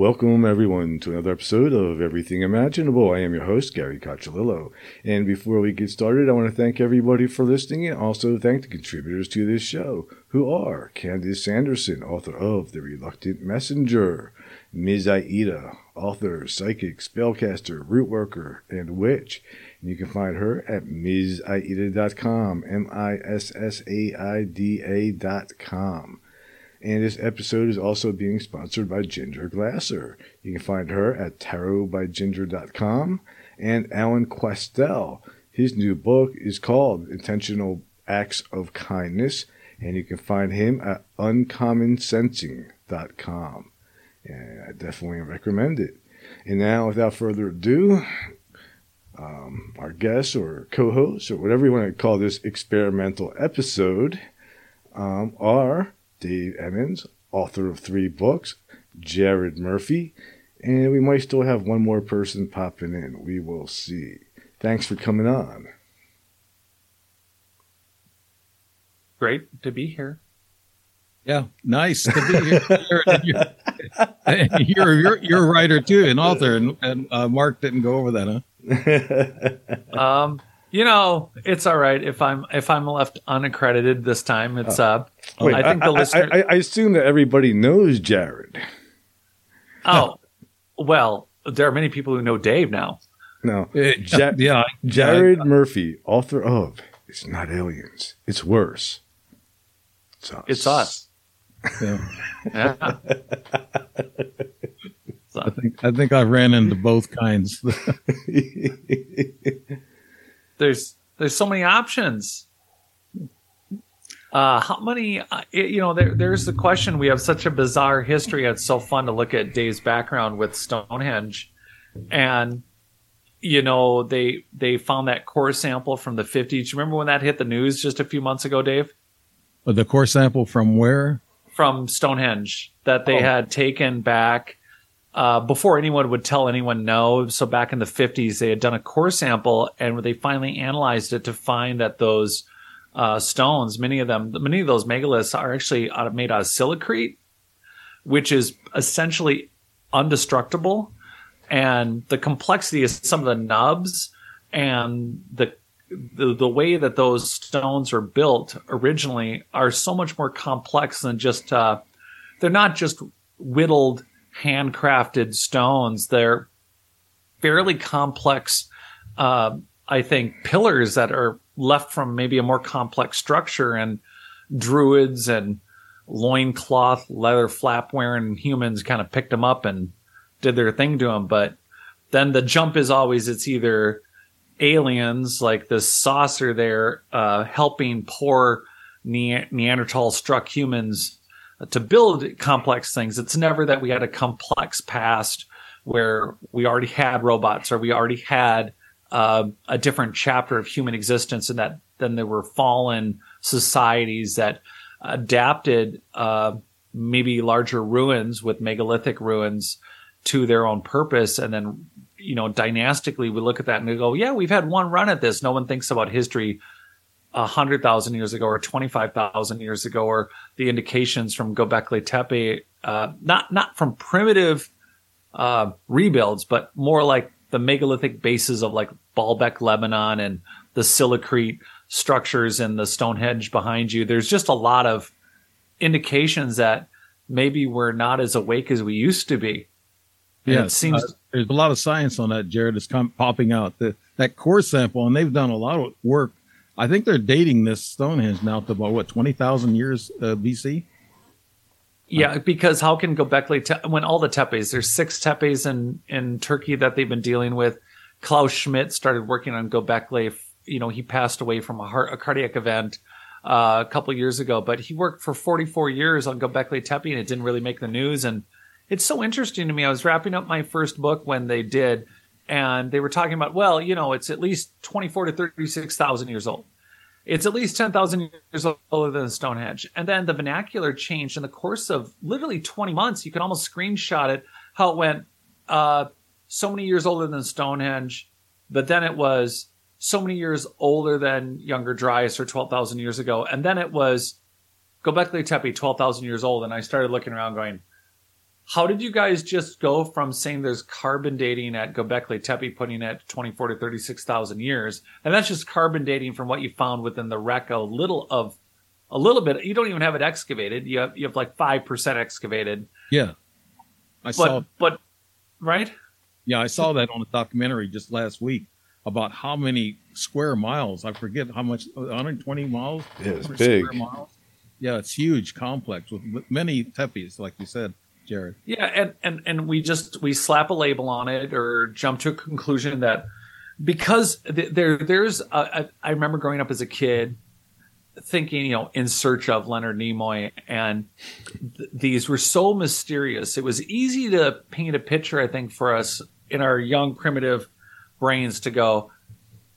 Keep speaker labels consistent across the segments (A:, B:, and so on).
A: Welcome, everyone, to another episode of Everything Imaginable. I am your host, Gary Cacciolillo. And before we get started, I want to thank everybody for listening and also thank the contributors to this show, who are Candice Sanderson, author of The Reluctant Messenger, Ms. Aida, author, psychic, spellcaster, root worker, and witch. And you can find her at MsAida.com, M I S S A I D A.com. And this episode is also being sponsored by Ginger Glasser. You can find her at tarotbyginger.com and Alan Questel. His new book is called Intentional Acts of Kindness, and you can find him at uncommonsensing.com. And I definitely recommend it. And now, without further ado, um, our guest or co host, or whatever you want to call this experimental episode, um, are Dave Emmons, author of three books, Jared Murphy, and we might still have one more person popping in. We will see. Thanks for coming on.
B: Great to be here.
C: Yeah, nice to be here. you're, you're, you're, you're, a writer too, an author, and, and uh, Mark didn't go over that,
B: huh? um, you know, it's all right if I'm if I'm left unaccredited this time. It's uh,
A: Wait, I think the I, listener. I, I, assume that everybody knows Jared.
B: Oh, well, there are many people who know Dave now.
A: No, ja- yeah, Jared Murphy, author of "It's Not Aliens, It's Worse."
B: It's us. It's us. Yeah. yeah.
C: I think I think I ran into both kinds
B: there's there's so many options. Uh, how many? Uh, you know, there, there's the question. We have such a bizarre history. It's so fun to look at Dave's background with Stonehenge, and you know they they found that core sample from the 50s. Do you remember when that hit the news just a few months ago, Dave?
C: The core sample from where?
B: From Stonehenge that they oh. had taken back uh, before anyone would tell anyone no. So back in the 50s, they had done a core sample and they finally analyzed it to find that those uh, stones, many of them, many of those megaliths are actually made out of silicrete, which is essentially indestructible. And the complexity of some of the nubs and the the, the way that those stones are built originally are so much more complex than just uh, they're not just whittled handcrafted stones. They're fairly complex, uh, I think, pillars that are left from maybe a more complex structure and druids and loincloth, leather flap wearing humans kind of picked them up and did their thing to them. But then the jump is always it's either aliens like this saucer there uh, helping poor ne- Neanderthal struck humans to build complex things. It's never that we had a complex past where we already had robots or we already had uh, a different chapter of human existence and that then there were fallen societies that adapted uh, maybe larger ruins with megalithic ruins to their own purpose and then you know dynastically we look at that and we go yeah we've had one run at this no one thinks about history a hundred thousand years ago or twenty five thousand years ago, or the indications from Göbekli Tepe, uh, not not from primitive uh, rebuilds, but more like the megalithic bases of like Baalbek, Lebanon, and the silicrete structures and the Stonehenge behind you. There's just a lot of indications that maybe we're not as awake as we used to be.
C: And yeah, it seems uh, there's a lot of science on that. Jared is com- popping out the, that core sample, and they've done a lot of work I think they're dating this Stonehenge now to about what twenty thousand years uh, BC.
B: Yeah, because how can Göbekli Te- when all the tepes? There's six tepes in in Turkey that they've been dealing with. Klaus Schmidt started working on Göbekli. You know, he passed away from a heart a cardiac event uh, a couple years ago, but he worked for 44 years on Göbekli Tepe, and it didn't really make the news. And it's so interesting to me. I was wrapping up my first book when they did, and they were talking about, well, you know, it's at least 24 to 36,000 years old. It's at least 10,000 years older than Stonehenge. And then the vernacular changed in the course of literally 20 months. You can almost screenshot it, how it went uh, so many years older than Stonehenge, but then it was so many years older than younger Dryas or 12,000 years ago. And then it was Gobekli Tepe, 12,000 years old. And I started looking around going, how did you guys just go from saying there's carbon dating at Gobekli Tepe, putting it 24 to 36,000 years? And that's just carbon dating from what you found within the wreck, a little of a little bit. You don't even have it excavated. You have, you have like 5% excavated.
C: Yeah.
B: I but, saw, but, right?
C: Yeah. I saw that on a documentary just last week about how many square miles. I forget how much, 120 miles?
A: Yeah, it's big.
C: Yeah, it's huge complex with many tepes, like you said. Jared.
B: Yeah, and, and and we just we slap a label on it or jump to a conclusion that because there there's a, a, I remember growing up as a kid thinking you know in search of Leonard Nimoy and th- these were so mysterious. It was easy to paint a picture I think for us in our young primitive brains to go,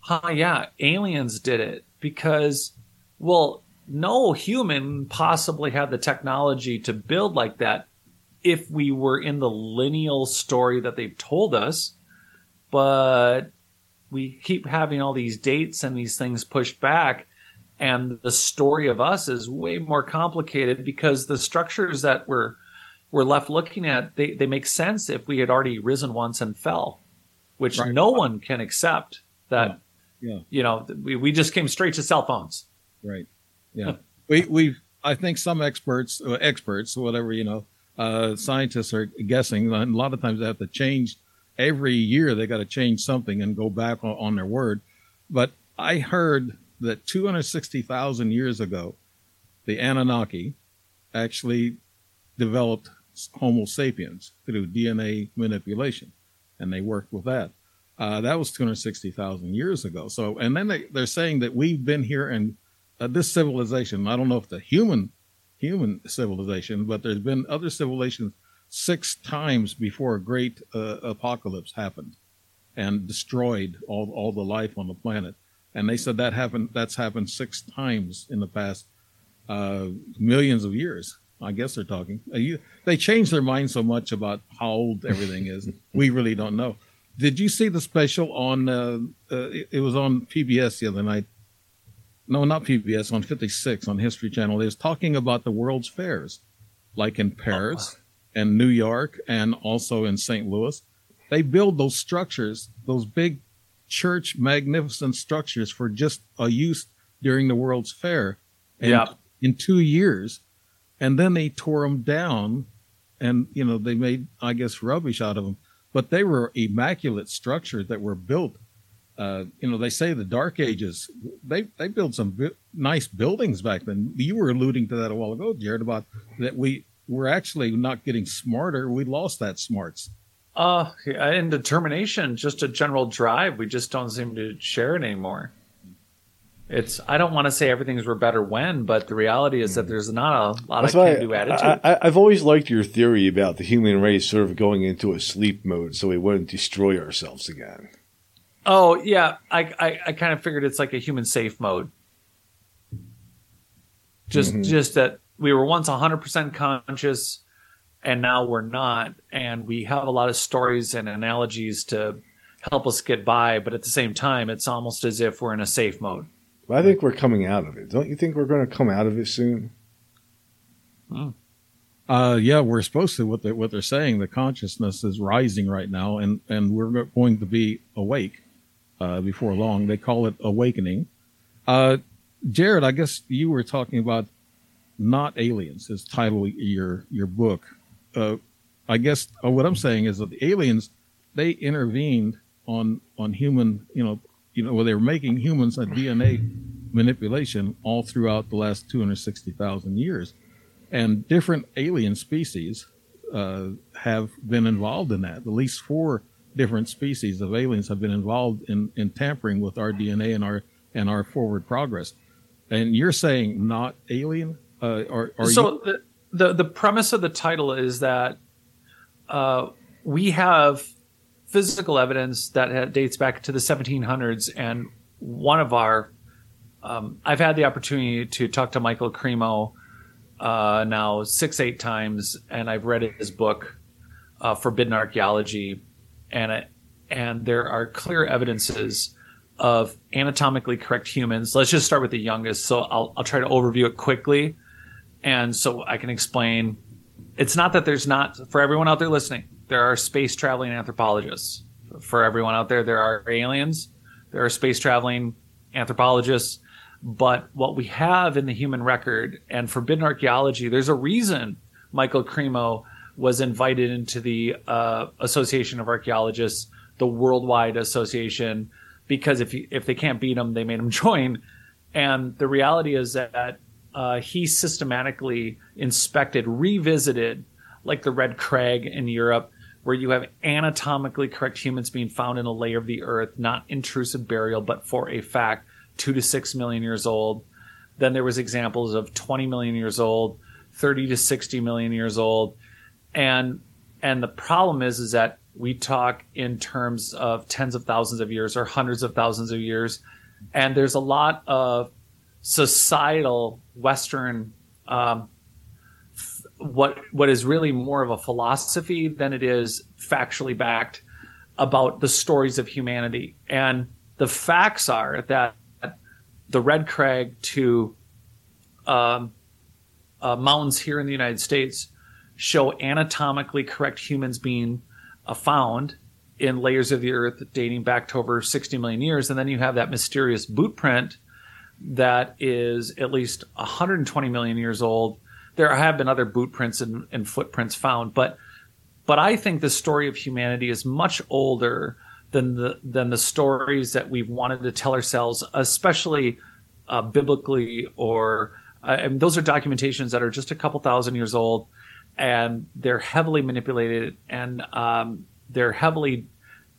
B: "Huh, yeah, aliens did it." Because well, no human possibly had the technology to build like that if we were in the lineal story that they've told us, but we keep having all these dates and these things pushed back. And the story of us is way more complicated because the structures that we're, we're left looking at, they, they make sense if we had already risen once and fell, which right. no one can accept that, yeah. yeah. you know, we, we just came straight to cell phones.
C: Right. Yeah. we, we, I think some experts, uh, experts, whatever, you know, uh, scientists are guessing. And a lot of times they have to change every year. They got to change something and go back on, on their word. But I heard that 260,000 years ago, the Anunnaki actually developed Homo sapiens through DNA manipulation, and they worked with that. Uh, that was 260,000 years ago. So, and then they, they're saying that we've been here and uh, this civilization, I don't know if the human human civilization, but there's been other civilizations six times before a great uh, apocalypse happened and destroyed all, all the life on the planet. And they said that happened, that's happened six times in the past uh, millions of years. I guess they're talking. Uh, you, they changed their mind so much about how old everything is. we really don't know. Did you see the special on? Uh, uh, it, it was on PBS the other night no, not PBS, on 56 on History Channel, is talking about the world's fairs, like in Paris oh. and New York and also in St. Louis. They build those structures, those big church magnificent structures for just a use during the World's Fair.
B: yeah.
C: In two years. And then they tore them down and, you know, they made, I guess, rubbish out of them. But they were immaculate structures that were built uh, you know, they say the Dark Ages, they they built some bi- nice buildings back then. You were alluding to that a while ago, Jared, about that we were actually not getting smarter. We lost that smarts.
B: Uh, and determination, just a general drive. We just don't seem to share it anymore. It's I don't want to say everything's were better when, but the reality is that there's not a lot That's of can-do attitude.
A: I, have always liked your theory about the human race sort of going into a sleep mode so we wouldn't destroy ourselves again.
B: Oh yeah, I, I, I kind of figured it's like a human safe mode. Just mm-hmm. just that we were once 100% conscious and now we're not and we have a lot of stories and analogies to help us get by but at the same time it's almost as if we're in a safe mode
A: well, i think we're coming out of it don't you think we're going to come out of it soon
C: hmm. uh, yeah we're supposed to what, they, what they're saying the consciousness is rising right now and, and we're going to be awake uh, before long. They call it Awakening. Uh, Jared, I guess you were talking about not aliens as title your your book. Uh, I guess uh, what I'm saying is that the aliens they intervened on on human, you know, you know, where they were making humans a DNA manipulation all throughout the last 260,000 years, and different alien species uh, have been involved in that. At least four different species of aliens have been involved in, in tampering with our DNA and our and our forward progress. And you're saying not alien? Uh, are, are
B: so you- the, the the premise of the title is that uh, we have physical evidence that dates back to the 1700s, and one of our um, I've had the opportunity to talk to Michael Cremo uh, now six eight times, and I've read his book, uh, Forbidden Archaeology and and there are clear evidences of anatomically correct humans. Let's just start with the youngest. So I'll, I'll try to overview it quickly. And so I can explain. It's not that there's not, for everyone out there listening, there are space traveling anthropologists. For everyone out there, there are aliens, there are space traveling anthropologists. But what we have in the human record and forbidden archaeology, there's a reason Michael Cremo was invited into the uh, Association of Archaeologists, the worldwide association, because if if they can't beat him, they made him join. And the reality is that uh, he systematically inspected, revisited, like the Red Crag in Europe, where you have anatomically correct humans being found in a layer of the earth, not intrusive burial, but for a fact, two to six million years old. Then there was examples of 20 million years old, 30 to 60 million years old. And and the problem is is that we talk in terms of tens of thousands of years or hundreds of thousands of years. And there's a lot of societal Western, um, what what is really more of a philosophy than it is factually backed about the stories of humanity. And the facts are that the Red Crag to um, uh, mountains here in the United States show anatomically correct humans being uh, found in layers of the earth dating back to over 60 million years. And then you have that mysterious boot print that is at least 120 million years old. There have been other boot prints and, and footprints found, but but I think the story of humanity is much older than the than the stories that we've wanted to tell ourselves, especially uh, biblically or uh, and those are documentations that are just a couple thousand years old and they're heavily manipulated and um, they're heavily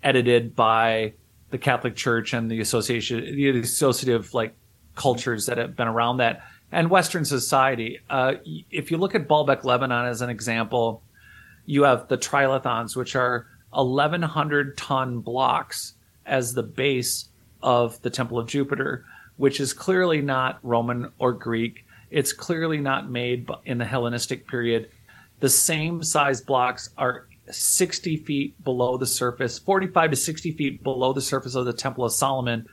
B: edited by the Catholic Church and the association, the associative like cultures that have been around that and Western society. Uh, if you look at Baalbek, Lebanon as an example, you have the trilithons, which are 1,100 ton blocks as the base of the Temple of Jupiter, which is clearly not Roman or Greek. It's clearly not made in the Hellenistic period the same size blocks are 60 feet below the surface, 45 to 60 feet below the surface of the Temple of Solomon.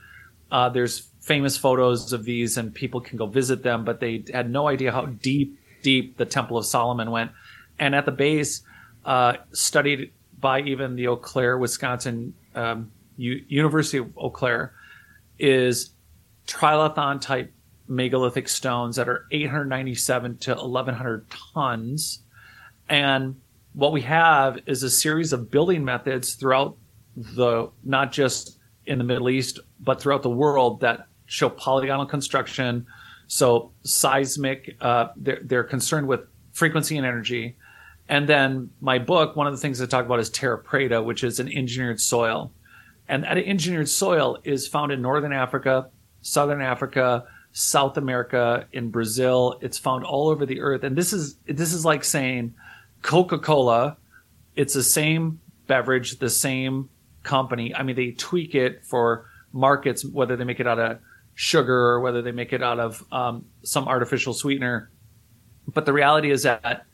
B: Uh, there's famous photos of these, and people can go visit them, but they had no idea how deep, deep the Temple of Solomon went. And at the base, uh, studied by even the Eau Claire, Wisconsin um, U- University of Eau Claire, is trilithon type megalithic stones that are 897 to 1100 tons and what we have is a series of building methods throughout the, not just in the Middle East, but throughout the world that show polygonal construction. So seismic, uh, they're, they're concerned with frequency and energy. And then my book, one of the things I talk about is terra preta, which is an engineered soil. And that engineered soil is found in Northern Africa, Southern Africa, South America, in Brazil. It's found all over the earth. And this is, this is like saying, Coca Cola, it's the same beverage, the same company. I mean, they tweak it for markets, whether they make it out of sugar or whether they make it out of um, some artificial sweetener. But the reality is that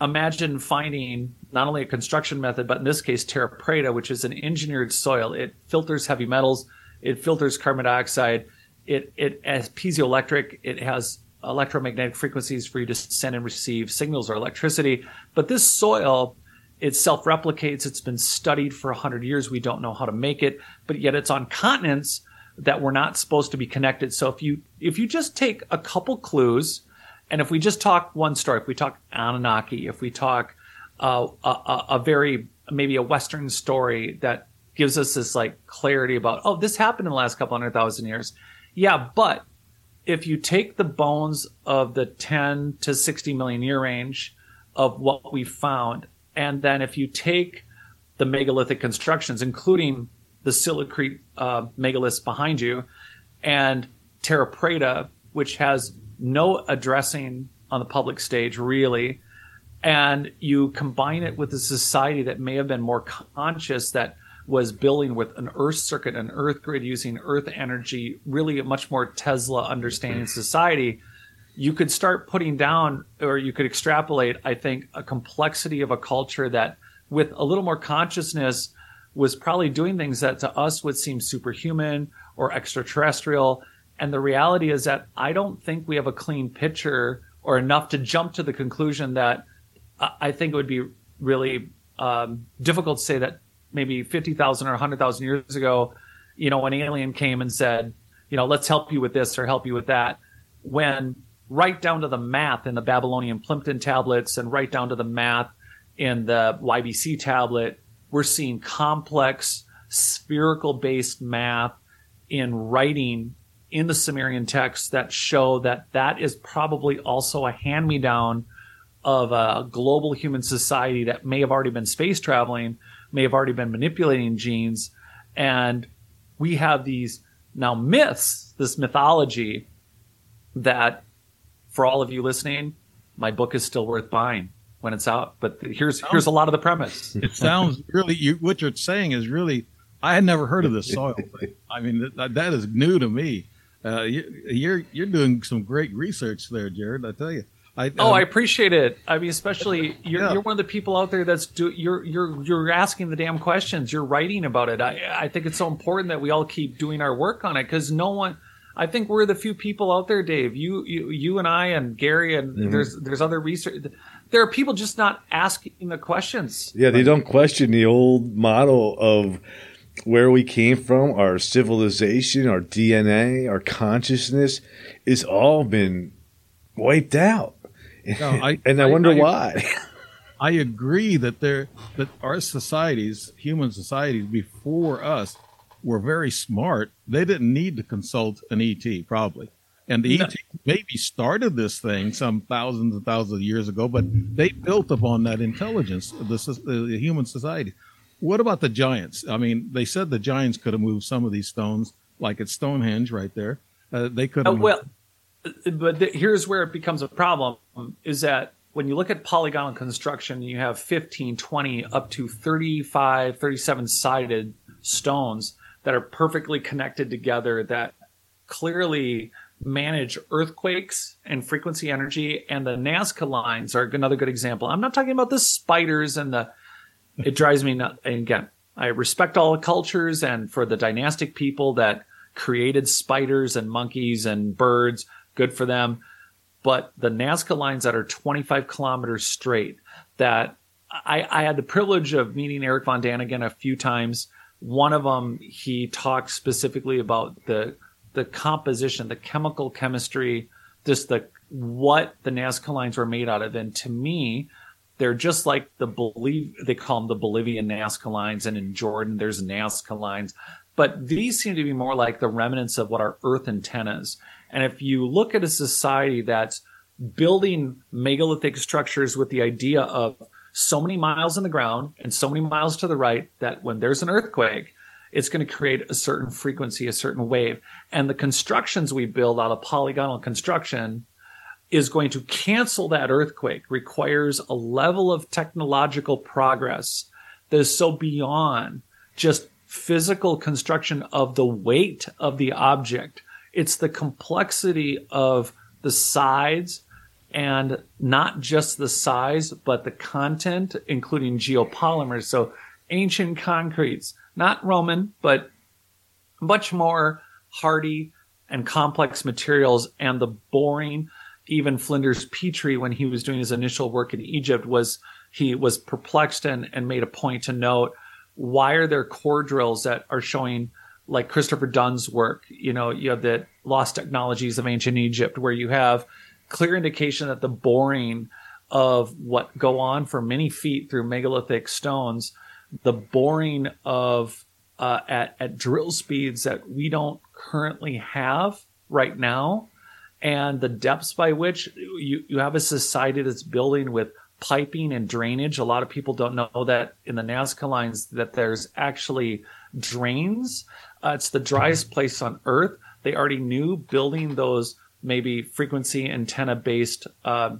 B: imagine finding not only a construction method, but in this case, terra preta, which is an engineered soil. It filters heavy metals, it filters carbon dioxide, it it has piezoelectric, it has electromagnetic frequencies for you to send and receive signals or electricity. But this soil, it self replicates. It's been studied for 100 years. We don't know how to make it, but yet it's on continents that were not supposed to be connected. So if you, if you just take a couple clues, and if we just talk one story, if we talk Anunnaki, if we talk uh, a, a very, maybe a Western story that gives us this like clarity about, oh, this happened in the last couple hundred thousand years. Yeah, but if you take the bones of the 10 to 60 million year range of what we found, and then if you take the megalithic constructions, including the Silicrete uh, megaliths behind you, and Terra Preta, which has no addressing on the public stage really, and you combine it with a society that may have been more conscious that was building with an Earth circuit, an Earth grid using Earth energy, really a much more Tesla understanding society, you could start putting down or you could extrapolate, I think, a complexity of a culture that with a little more consciousness was probably doing things that to us would seem superhuman or extraterrestrial. And the reality is that I don't think we have a clean picture or enough to jump to the conclusion that I think it would be really um, difficult to say that maybe 50,000 or 100,000 years ago, you know, an alien came and said, you know, let's help you with this or help you with that. When right down to the math in the Babylonian Plimpton tablets and right down to the math in the YBC tablet, we're seeing complex spherical based math in writing in the Sumerian text that show that that is probably also a hand me down of a global human society that may have already been space traveling, may have already been manipulating genes. And we have these now myths, this mythology that for all of you listening, my book is still worth buying when it's out. But here's here's a lot of the premise.
C: It sounds really you, what you're saying is really I had never heard of this soil thing. I mean that, that is new to me. Uh, you, you're you're doing some great research there, Jared. I tell you.
B: I, oh, um, I appreciate it. I mean, especially you're, yeah. you're one of the people out there that's do you're you're you're asking the damn questions. You're writing about it. I I think it's so important that we all keep doing our work on it because no one. I think we're the few people out there, Dave. You you you and I and Gary and mm-hmm. there's there's other research. There are people just not asking the questions.
A: Yeah, they don't question the old model of where we came from, our civilization, our DNA, our consciousness. It's all been wiped out. No, I, and I, I wonder I, why.
C: I agree that there that our societies, human societies before us, were very smart. They didn't need to consult an ET, probably. And the no. ET maybe started this thing some thousands and thousands of years ago, but they built upon that intelligence, the, the human society. What about the giants? I mean, they said the giants could have moved some of these stones, like at Stonehenge right there. Uh, they could have.
B: Uh, well, but the, here's where it becomes a problem is that when you look at polygonal construction, you have 15, 20, up to 35, 37 sided stones that are perfectly connected together that clearly manage earthquakes and frequency energy. And the Nazca lines are another good example. I'm not talking about the spiders and the, it drives me nuts. Again, I respect all the cultures and for the dynastic people that created spiders and monkeys and birds good for them. But the Nazca lines that are 25 kilometers straight, that I, I had the privilege of meeting Erich von Däniken a few times. One of them, he talked specifically about the the composition, the chemical chemistry, just the what the Nazca lines were made out of. And to me, they're just like the believe they call them the Bolivian Nazca lines, and in Jordan there's Nazca lines. But these seem to be more like the remnants of what are Earth antennas. And if you look at a society that's building megalithic structures with the idea of so many miles in the ground and so many miles to the right that when there's an earthquake, it's going to create a certain frequency, a certain wave. And the constructions we build out of polygonal construction is going to cancel that earthquake, requires a level of technological progress that is so beyond just physical construction of the weight of the object it's the complexity of the sides and not just the size, but the content, including geopolymers. So ancient concretes, not Roman, but much more hardy and complex materials. And the boring, even Flinders Petrie, when he was doing his initial work in Egypt, was he was perplexed and, and made a point to note why are there core drills that are showing like Christopher Dunn's work. You know, you have the lost technologies of ancient Egypt, where you have clear indication that the boring of what go on for many feet through megalithic stones, the boring of uh, at, at drill speeds that we don't currently have right now, and the depths by which you, you have a society that's building with piping and drainage. A lot of people don't know that in the Nazca lines that there's actually drains uh, it's the driest place on Earth. They already knew building those maybe frequency antenna based uh,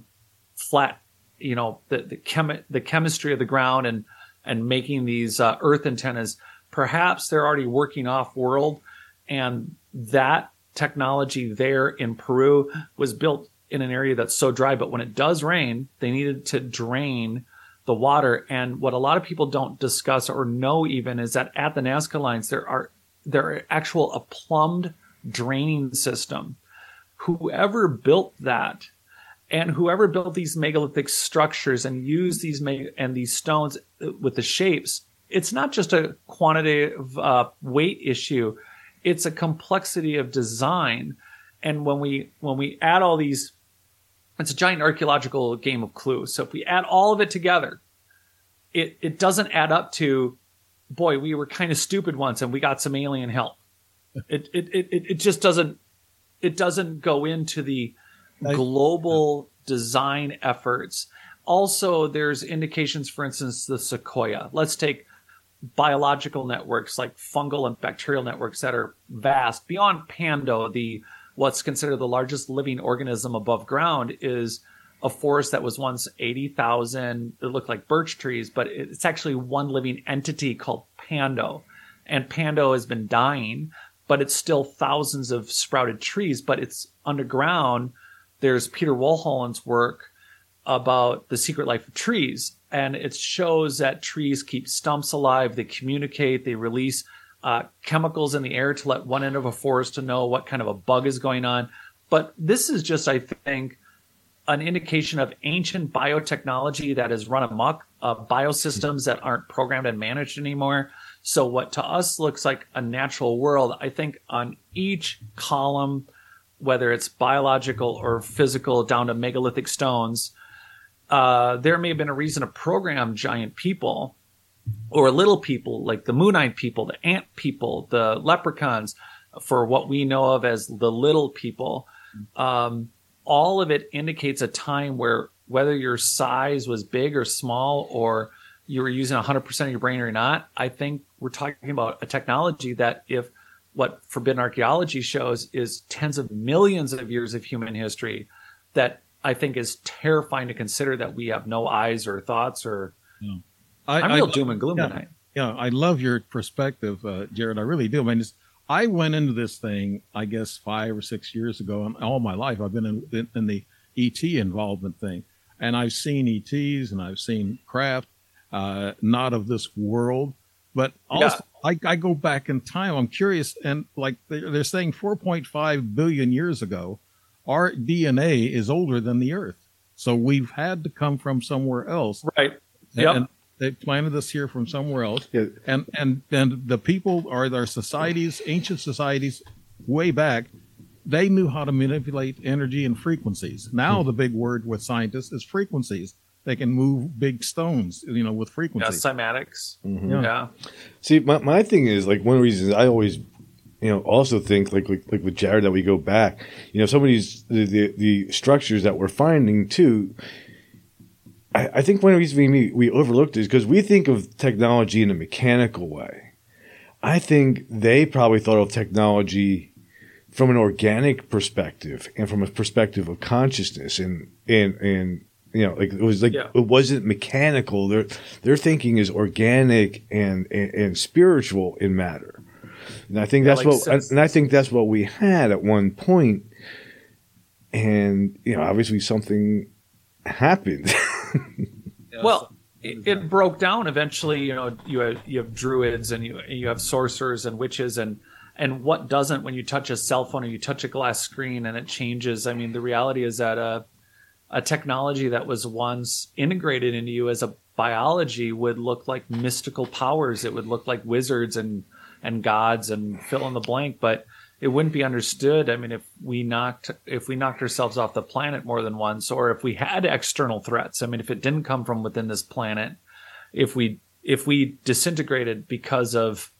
B: flat, you know, the the, chemi- the chemistry of the ground and and making these uh, Earth antennas. Perhaps they're already working off world, and that technology there in Peru was built in an area that's so dry. But when it does rain, they needed to drain the water. And what a lot of people don't discuss or know even is that at the Nazca lines there are there are actual a plumbed draining system. Whoever built that and whoever built these megalithic structures and used these meg- and these stones with the shapes, it's not just a quantitative uh, weight issue; it's a complexity of design. And when we when we add all these, it's a giant archaeological game of clue. So if we add all of it together, it it doesn't add up to, boy, we were kind of stupid once and we got some alien help. It it it it just doesn't it doesn't go into the global design efforts. Also, there's indications, for instance, the sequoia. Let's take biological networks like fungal and bacterial networks that are vast beyond Pando, the what's considered the largest living organism above ground is a forest that was once 80,000 it looked like birch trees but it's actually one living entity called Pando and Pando has been dying but it's still thousands of sprouted trees but it's underground there's Peter Wohlleben's work about the secret life of trees and it shows that trees keep stumps alive they communicate they release uh, chemicals in the air to let one end of a forest to know what kind of a bug is going on. But this is just, I think, an indication of ancient biotechnology that has run amok, uh, biosystems that aren't programmed and managed anymore. So what to us looks like a natural world, I think on each column, whether it's biological or physical, down to megalithic stones, uh, there may have been a reason to program giant people or little people like the moon-eyed people, the ant people, the leprechauns, for what we know of as the little people. Um, all of it indicates a time where whether your size was big or small, or you were using 100% of your brain or not, I think we're talking about a technology that if what forbidden archaeology shows is tens of millions of years of human history that I think is terrifying to consider that we have no eyes or thoughts or yeah. I, am real I, doom and gloom
C: yeah,
B: tonight.
C: Yeah, I love your perspective, uh, Jared. I really do. I mean, I went into this thing, I guess, five or six years ago, and all my life I've been in, in, in the ET involvement thing, and I've seen ETs and I've seen craft, uh, not of this world, but also yeah. I, I, go back in time. I'm curious, and like they're, they're saying, 4.5 billion years ago, our DNA is older than the Earth, so we've had to come from somewhere else,
B: right? Yeah.
C: And, they planted us here from somewhere else. Yeah. And and and the people are their societies, ancient societies, way back. They knew how to manipulate energy and frequencies. Now hmm. the big word with scientists is frequencies. They can move big stones, you know, with frequencies.
B: Yeah, cymatics. Mm-hmm. Yeah. yeah.
A: See, my, my thing is like one of the reasons I always you know, also think like, like like with Jared that we go back. You know, some of these the, the, the structures that we're finding too. I, I think one of the reasons we, we overlooked is because we think of technology in a mechanical way. I think they probably thought of technology from an organic perspective and from a perspective of consciousness and and and you know like it was like yeah. it wasn't mechanical their their thinking is organic and and, and spiritual in matter and i think that's what sense. and i think that's what we had at one point and you know obviously something happened
B: well, it, it, broke down eventually. You know, you have, you have druids and you you have sorcerers and witches and and what doesn't when you touch a cell phone or you touch a glass screen and it changes. I mean, the reality is that a a technology that was once integrated into you as a biology would look like mystical powers. It would look like wizards and and gods and fill in the blank, but it wouldn't be understood. I mean, if we knocked if we knocked ourselves off the planet more than once, or if we had external threats. I mean, if it didn't come from within this planet, if we if we disintegrated because of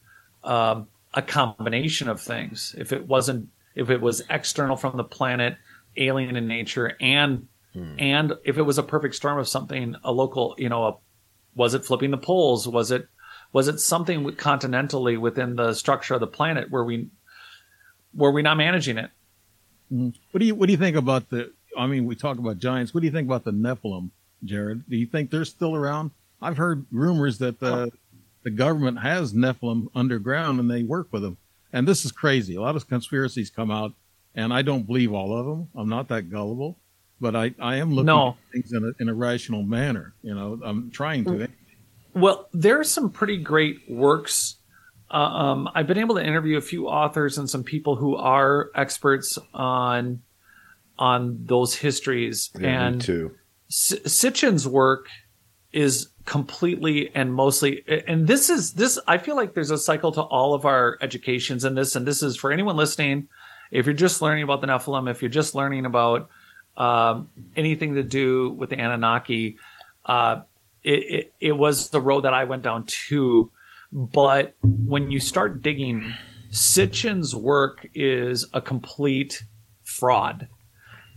B: um, a combination of things, if it wasn't if it was external from the planet, alien in nature, and hmm. and if it was a perfect storm of something, a local, you know, a, was it flipping the poles? Was it was it something continentally within the structure of the planet where we were we not managing it?
C: Mm-hmm. What do you What do you think about the? I mean, we talk about giants. What do you think about the Nephilim, Jared? Do you think they're still around? I've heard rumors that the oh. the government has Nephilim underground and they work with them. And this is crazy. A lot of conspiracies come out, and I don't believe all of them. I'm not that gullible, but I, I am looking
B: No.
C: at things in a, in a rational manner. You know, I'm trying to.
B: Well, there are some pretty great works. Uh, um, I've been able to interview a few authors and some people who are experts on on those histories.
A: Yeah, me
B: and
A: too.
B: S- Sitchin's work is completely and mostly and this is this I feel like there's a cycle to all of our educations in this and this is for anyone listening if you're just learning about the Nephilim if you're just learning about um, anything to do with the Anunnaki uh, it, it, it was the road that I went down too but when you start digging Sitchin's work is a complete fraud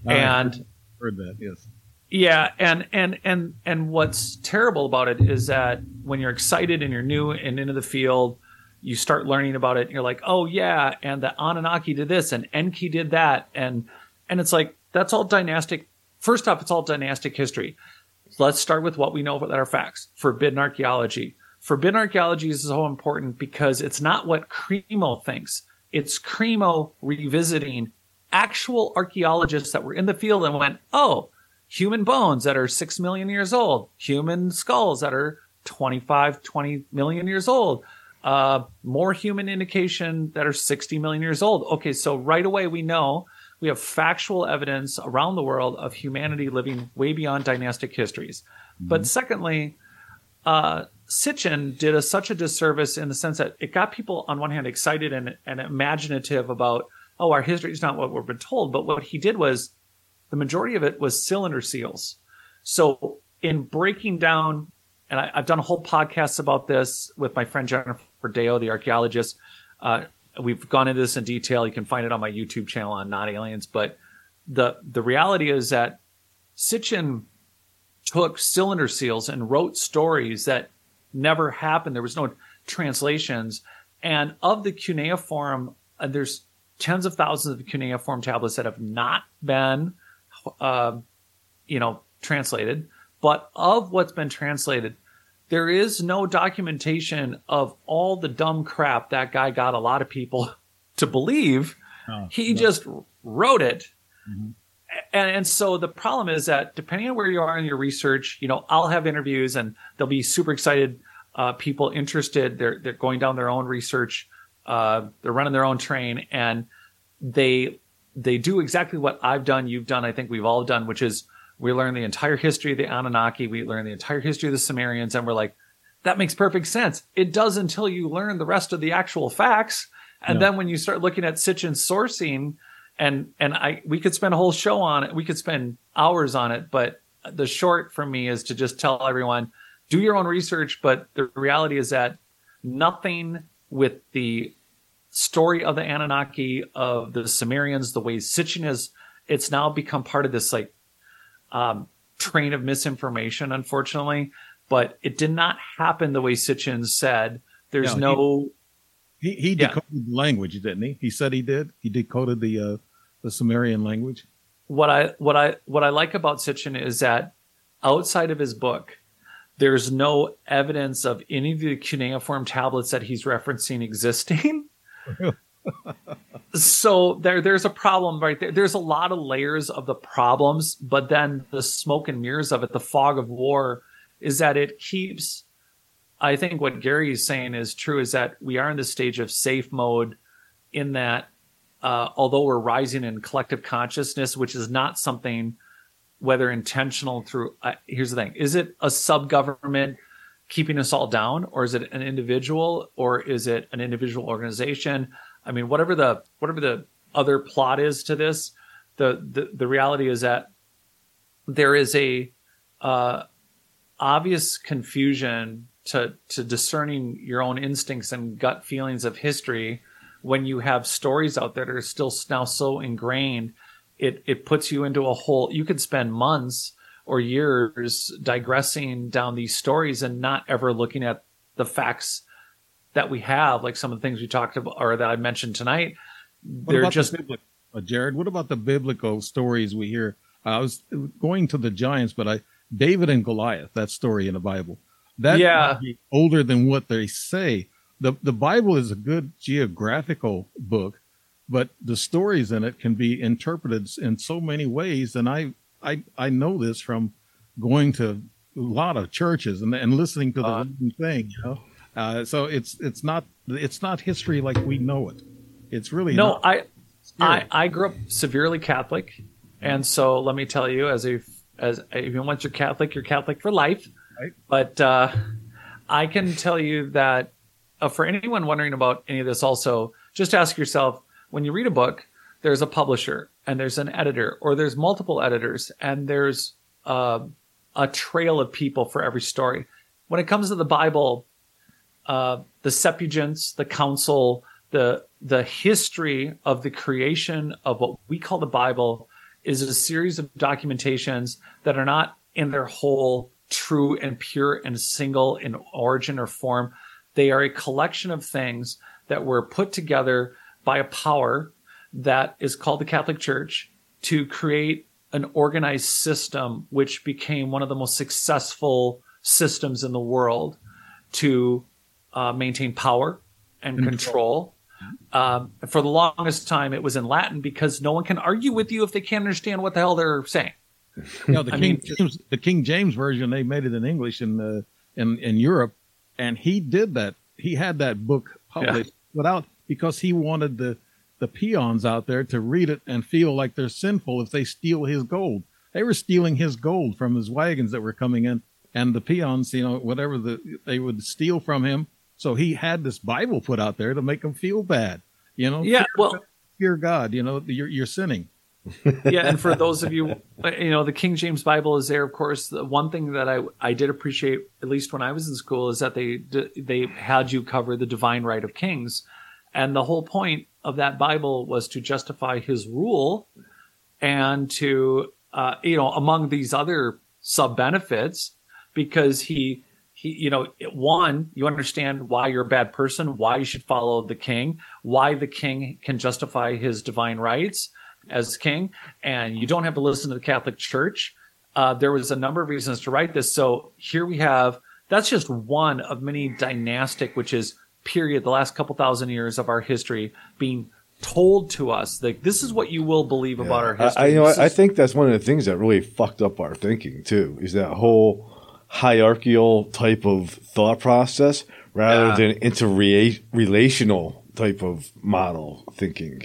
B: oh, and
C: heard that. Yes.
B: yeah, and and and and what's terrible about it is that when you're excited and you're new and into the field, you start learning about it. And you're like, oh yeah, and the Anunnaki did this, and Enki did that, and and it's like that's all dynastic. First off, it's all dynastic history. Let's start with what we know that are facts. Forbidden archaeology. Forbidden archaeology is so important because it's not what Cremo thinks. It's Cremo revisiting actual archaeologists that were in the field and went, oh, human bones that are 6 million years old, human skulls that are 25, 20 million years old, uh, more human indication that are 60 million years old. Okay, so right away we know we have factual evidence around the world of humanity living way beyond dynastic histories. But secondly, uh, Sitchin did us such a disservice in the sense that it got people on one hand excited and, and imaginative about, oh, our history is not what we've been told. But what he did was the majority of it was cylinder seals. So in breaking down, and I, I've done a whole podcast about this with my friend Jennifer Deo, the archaeologist. Uh, we've gone into this in detail. You can find it on my YouTube channel on Not Aliens. But the the reality is that Sitchin took cylinder seals and wrote stories that never happened. There was no translations. And of the cuneiform, uh, there's tens of thousands of cuneiform tablets that have not been, uh, you know, translated. But of what's been translated, there is no documentation of all the dumb crap that guy got a lot of people to believe.
C: Oh,
B: he
C: no.
B: just wrote it.
C: Mhm.
B: And, and so the problem is that depending on where you are in your research, you know, I'll have interviews and they'll be super excited. Uh, people interested. They're, they're going down their own research. Uh, they're running their own train and they, they do exactly what I've done. You've done. I think we've all done, which is we learn the entire history of the Anunnaki. We learn the entire history of the Sumerians and we're like, that makes perfect sense. It does until you learn the rest of the actual facts. And
C: Yeah.
B: then when you start looking at Sitchin's sourcing, and and I we could spend a whole show on it. We could spend hours on it, but the short for me is to just tell everyone do your own research. But the reality is that nothing with the story of the Anunnaki, of the Sumerians, the way Sitchin is, it's now become part of this like um, train of misinformation, unfortunately. But it did not happen the way Sitchin said. There's
C: he-
B: no
C: He he
B: Yeah.
C: decoded the language, didn't he? He said he did. He decoded the uh, the Sumerian language.
B: what I what I what I like about Sitchin is that outside of his book, there's no evidence of any of the cuneiform tablets that he's referencing existing. so there there's a problem right there. There's a lot of layers of the problems, but then the smoke and mirrors of it, the fog of war, is that it keeps I think what Gary is saying is true is that we are in the stage of safe mode in that uh, although we're rising in collective consciousness, which is not something, whether intentional through, uh, here's the thing: is it a sub government keeping us all down, or is it an individual, or is it an individual organization? I mean, whatever the whatever the other plot is to this, the the, the reality is that there is a uh, obvious confusion to to discerning your own instincts and gut feelings of history when you have stories out there that are still now so ingrained it it puts you into a whole you could spend months or years digressing down these stories and not ever looking at the facts that we have like some of the things we talked about or that I mentioned tonight
C: What
B: they're just
C: the biblical, uh, Jared? What about the biblical stories we hear? I was going to the giants, but I David and Goliath, that story in the Bible, that
B: Yeah.
C: older than what they say. the The Bible is a good geographical book, but the stories in it can be interpreted in so many ways. And I I I know this from going to a lot of churches and and listening to the
B: Uh,
C: thing. You know, uh, so it's it's not it's not history like we know it. It's really
B: No,
C: not.
B: I, I I grew up severely Catholic, and so let me tell you, as a as even once you're Catholic, you're Catholic for life. But uh, I can tell you that uh, for anyone wondering about any of this, also just ask yourself when you read a book, there's a publisher and there's an editor, or there's multiple editors, and there's uh, a trail of people for every story. When it comes to the Bible, uh, the Septuagints, the Council, the the history of the creation of what we call the Bible is a series of documentations that are not in their whole true and pure and single in origin or form. They are a collection of things that were put together by a power that is called the Catholic Church to create an organized system, which became one of the most successful systems in the world to uh, maintain power and control. Um, for the longest time, it was in Latin because no one can argue with you if they can't understand what the hell they're saying.
C: You know, the
B: I
C: King
B: mean-
C: James, the King James version, they made it in English in uh, in in Europe, and he did that. He had that book published without because he wanted the the peons out there to read it and feel like they're sinful if they steal his gold. They were stealing his gold from his wagons that were coming in, and the peons, you know, whatever the they would steal from him. So he had this Bible put out there to make them feel bad. You know,
B: Yeah, well,
C: fear God. You know, you're you're sinning.
B: Yeah, and for those of you, you know, the King James Bible is there. Of course, the one thing that I I did appreciate, at least when I was in school, is that they they had you cover the divine right of kings, and the whole point of that Bible was to justify His rule, and to uh, you know, among these other sub benefits, because he he you know one you understand why you're a bad person why you should follow the king why the king can justify his divine rights as king and you don't have to listen to the catholic church uh, there was a number of reasons to write this so here we have that's just one of many dynastic which is period the last couple thousand years of our history being told to us like this is what you will believe about our history
A: I, I, you know,
B: This
A: I, I
B: is-
A: think that's one of the things that really fucked up our thinking too. Is that whole hierarchical type of thought process rather
B: Yeah.
A: than interrelational type of model thinking.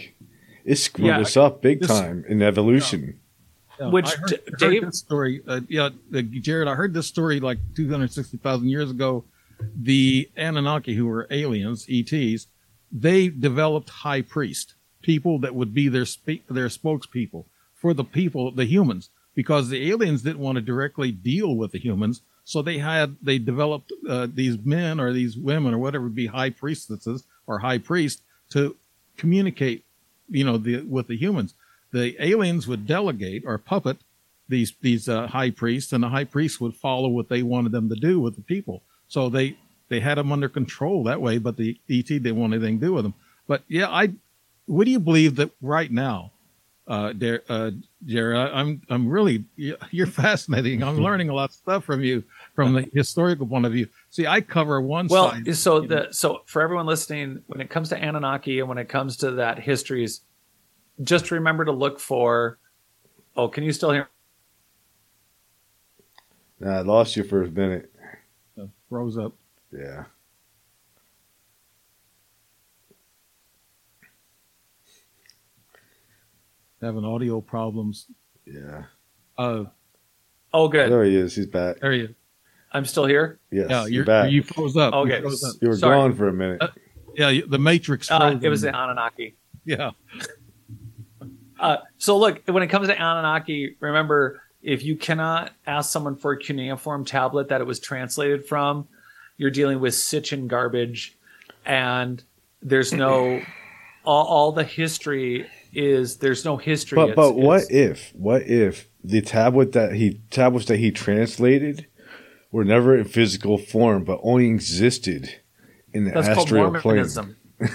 A: It screwed
B: Yeah,
A: us up big
C: this-
A: time in evolution.
C: Yeah,
B: Which,
C: I heard,
B: D-
C: heard
B: Dave-
C: this story. Uh, yeah, uh, Jared, I heard this story like 260,000 years ago. The Anunnaki, who were aliens, ETs, they developed high priest, people that would be their spe- their spokespeople for the people, the humans, because the aliens didn't want to directly deal with the humans. So they had they developed uh, these men or these women or whatever would be high priestesses or high priest to communicate, you know, the with the humans the aliens would delegate or puppet these these uh, high priests, and the high priests would follow what they wanted them to do with the people. So they they had them under control that way, but the ET didn't want anything to do with them. But yeah, I what do you believe that right now, uh, Dar- uh, Jared? I'm I'm really you're fascinating. I'm learning a lot of stuff from you from the historical point of view. See, I cover one
B: well
C: side.
B: so the so for everyone listening when it comes to anunnaki and when it comes to that histories just remember to look for oh can you still hear
A: Nah, I lost you for a minute.
C: uh, rose up.
A: Yeah.
C: Having audio problems.
A: Yeah.
C: Uh,
B: oh good
A: There he is. He's back.
C: there you.
B: I'm still here
A: Yes.
C: Yeah,
A: you're
C: you're,
A: back.
C: you froze up. You
B: Okay.
C: froze up.
A: you were
B: sorry.
A: gone for a minute.
C: Uh, Yeah, the Matrix.
B: uh, it was
C: him.
B: the anunnaki
C: yeah.
B: uh, so look when it comes to anunnaki remember if you cannot ask someone for a cuneiform tablet that it was translated from you're dealing with Sitchin garbage and there's no all, all the history is there's no history
A: But
B: It's-
A: but what
B: it's-
A: if what if the tablet that he tablets that he translated were never in physical form but only existed in the
B: that's
A: astral plane?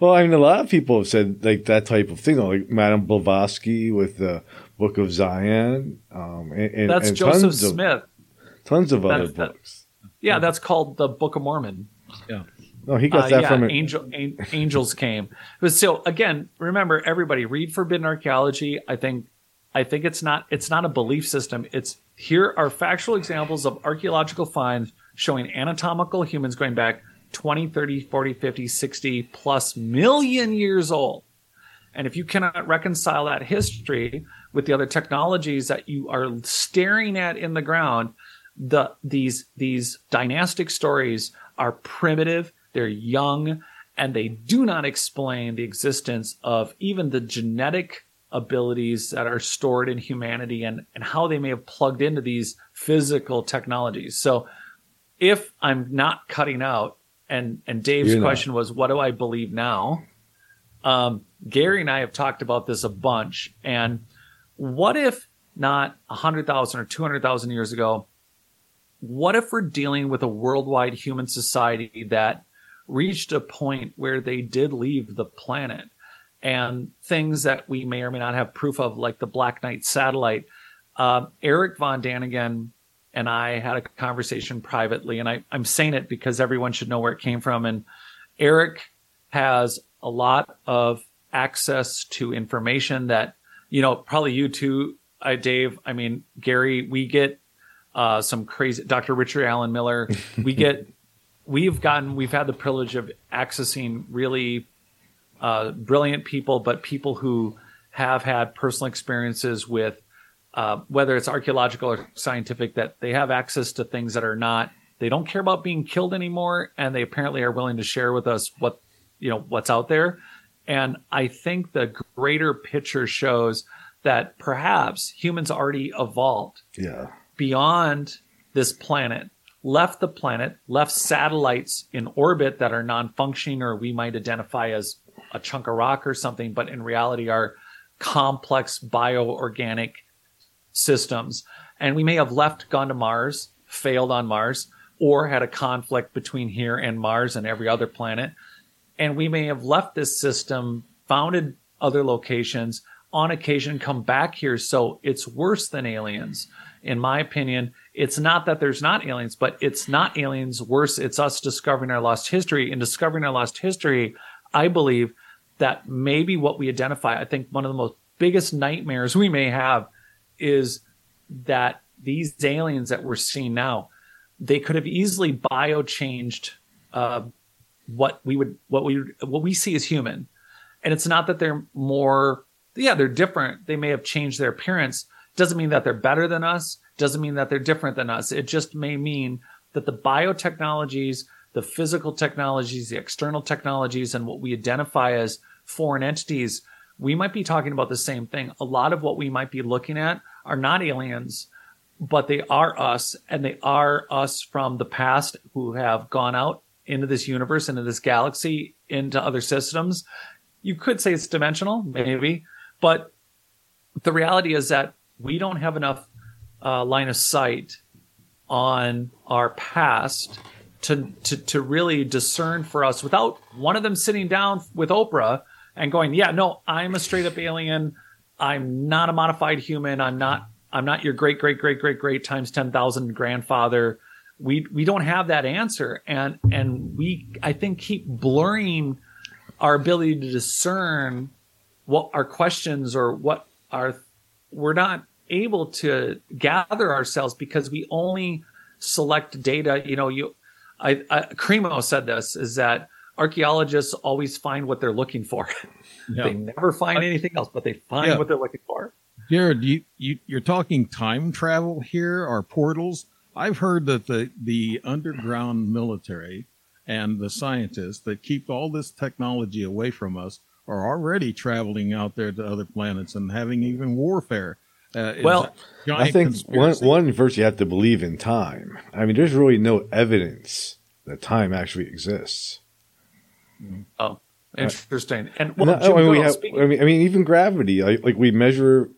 A: Well, I mean, a lot of people have said like that type of thing, like Madame Blavatsky with the Book of Dzyan, um, and, and
B: That's
A: and
B: Joseph
A: tons
B: Smith.
A: of tons of other
B: That's- that-
A: books.
B: Yeah, that's called the Book of Mormon. Yeah.
A: No, he got
B: Uh,
A: that
B: yeah,
A: from it.
B: angel, an- angels came. But so again, remember everybody read Forbidden Archaeology. I think I think it's not it's not a belief system. It's here are factual examples of archaeological finds showing anatomical humans going back 20, 30, 40, 50, 60 plus million years old. And if you cannot reconcile that history with the other technologies that you are staring at in the ground, the these these dynastic stories are primitive, they're young, and they do not explain the existence of even the genetic abilities that are stored in humanity and, and how they may have plugged into these physical technologies. So if I'm not cutting out, and and Dave's You're question not. was, what do I believe now? Um, Gary and I have talked about this a bunch, and what if not hundred thousand or two hundred thousand years ago? What if we're dealing with a worldwide human society that reached a point where they did leave the planet and things that we may or may not have proof of, like the Black Knight satellite. Uh, Erich von Däniken and I had a conversation privately, and I, I'm saying it because everyone should know where it came from. And Erich has a lot of access to information that, you know, probably you too, uh, Dave. I mean, Gary, we get uh, some crazy, Dr. Richard Alan Miller, we get, we've gotten, we've had the privilege of accessing really uh, brilliant people, but people who have had personal experiences with uh, whether it's archaeological or scientific, that they have access to things that are not. They don't care about being killed anymore, and they apparently are willing to share with us what you know what's out there. And I think the greater picture shows that perhaps humans already evolved
A: yeah.
B: beyond this planet, left the planet, left satellites in orbit that are non-functioning or we might identify as a chunk of rock or something, but in reality are complex bioorganic systems. And we may have left, gone to Mars, failed on Mars, or had a conflict between here and Mars and every other planet. And we may have left this system, founded other locations, on occasion come back here. So it's worse than aliens. In my opinion, it's not that there's not aliens, but it's not aliens. Worse, it's us discovering our lost history. In discovering our lost history, I believe that maybe what we identify, I think one of the most biggest nightmares we may have is that these aliens that we're seeing now, they could have easily bio changed uh, what we would what we what we see as human, and it's not that they're more yeah they're different. They may have changed their appearance. Doesn't mean that they're better than us. Doesn't mean that they're different than us. It just may mean that the biotechnologies, the physical technologies, the external technologies, and what we identify as foreign entities, we might be talking about the same thing. A lot of what we might be looking at are not aliens, but they are us, and they are us from the past who have gone out into this universe, into this galaxy, into other systems. You could say it's dimensional, maybe, but the reality is that we don't have enough uh, line of sight on our past to, to to really discern for us without one of them sitting down with Oprah and going, "Yeah, no, I'm a straight up alien. I'm not a modified human. I'm not I'm not your great great great great great times 10,000 grandfather. We we don't have that answer and and we I think keep blurring our ability to discern what our questions or what our we're not able to gather ourselves because we only select data, you know, you I, I Cremo said this is that archaeologists always find what they're looking for. Yeah. they never find anything else, but they find yeah. what they're looking for.
C: Jared, you, you you're talking time travel here or portals. I've heard that the the underground military and the scientists that keep all this technology away from us are already traveling out there to other planets and having even warfare.
A: Uh, well, I think one one first you have to believe in time. I mean, there's really no evidence that time actually exists.
B: Oh, interesting. And well, no,
A: Jim, I, mean, we have, I mean, I mean, even gravity. Like, like we measure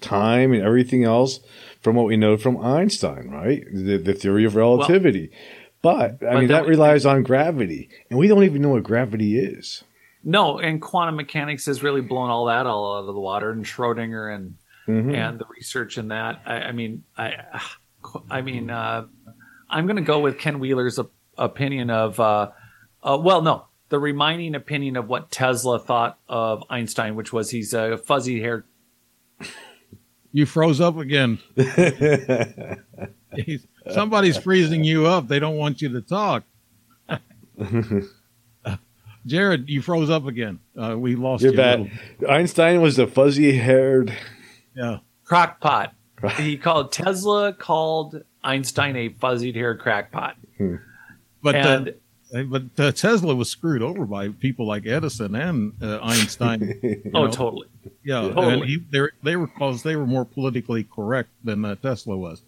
A: time and everything else from what we know from Einstein, right? The, the theory of relativity. Well, but I mean, that, that relies on gravity, and we don't even know what gravity is.
B: No, and quantum mechanics has really blown all that all out of the water, and Schrodinger and mm-hmm. and the research in that. I, I mean, I, I mean, uh, I'm going to go with Ken Wheeler's op- opinion of, uh, uh, well, no, the reminding opinion of what Tesla thought of Einstein, which was he's a fuzzy haired
C: You froze up again. Somebody's freezing you up. They don't want you to talk. Jared, you froze up again. Uh, we lost
A: You're
C: you.
A: bad. Einstein was a fuzzy haired.
C: Yeah.
B: Crackpot. he called Tesla called Einstein a fuzzy haired crackpot.
C: But
B: And
C: uh, but uh, Tesla was screwed over by people like Edison and uh, Einstein.
B: oh,
C: know?
B: totally.
C: Yeah,
B: Totally.
C: and he, they were they were because they were more politically correct than uh, Tesla was.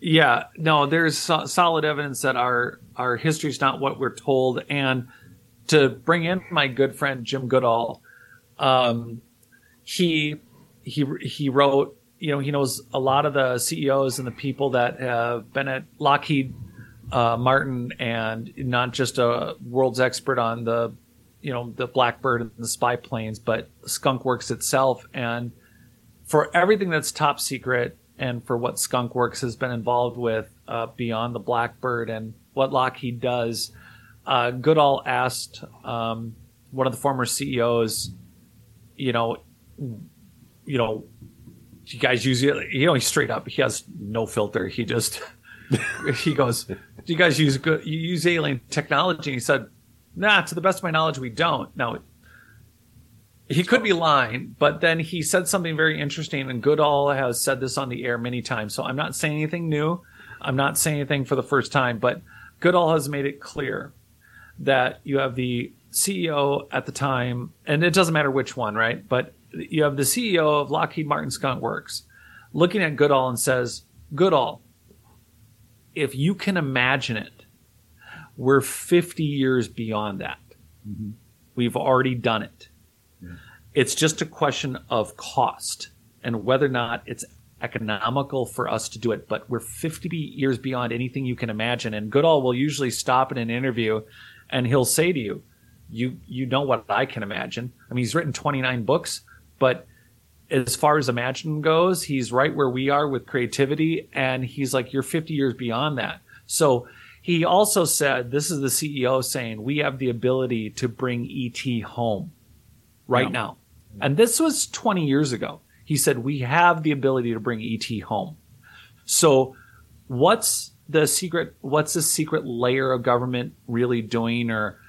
B: Yeah, no, there's so- solid evidence that our our history is not what we're told. And to bring in my good friend Jim Goodall, um, he he he wrote. You know, he knows a lot of the CEOs and the people that have been at Lockheed uh, Martin, and not just a world's expert on the, you know, the Blackbird and the spy planes, but Skunk Works itself. And for everything that's top secret and for what Skunk Works has been involved with uh, beyond the Blackbird and what Lockheed does, uh, Goodall asked um, one of the former CEOs, you know, you know, you guys use it, you know, he's straight up, he has no filter. He just, he goes, do you guys use good, you use alien technology? And he said, nah, to the best of my knowledge, we don't. Now, he could be lying, but then he said something very interesting, and Goodall has said this on the air many times. So I'm not saying anything new. I'm not saying anything for the first time, but Goodall has made it clear that you have the CEO at the time, and it doesn't matter which one, right? But you have the CEO of Lockheed Martin Skunk Works looking at Goodall and says, Goodall, if you can imagine it, we're 50 years beyond that. Mm-hmm. We've already done it. It's just a question of cost and whether or not it's economical for us to do it. But we're 50 years beyond anything you can imagine. And Goodall will usually stop in an interview and he'll say to you, you, you know what I can imagine. I mean, he's written 29 books, but as far as imagine goes, he's right where we are with creativity. And he's like, you're 50 years beyond that. So he also said, this is the CEO saying, we have the ability to bring ET home right
C: Yeah.
B: now. And this was 20 years ago. He said, we have the ability to bring ET home. So what's the secret, what's the secret layer of government really doing or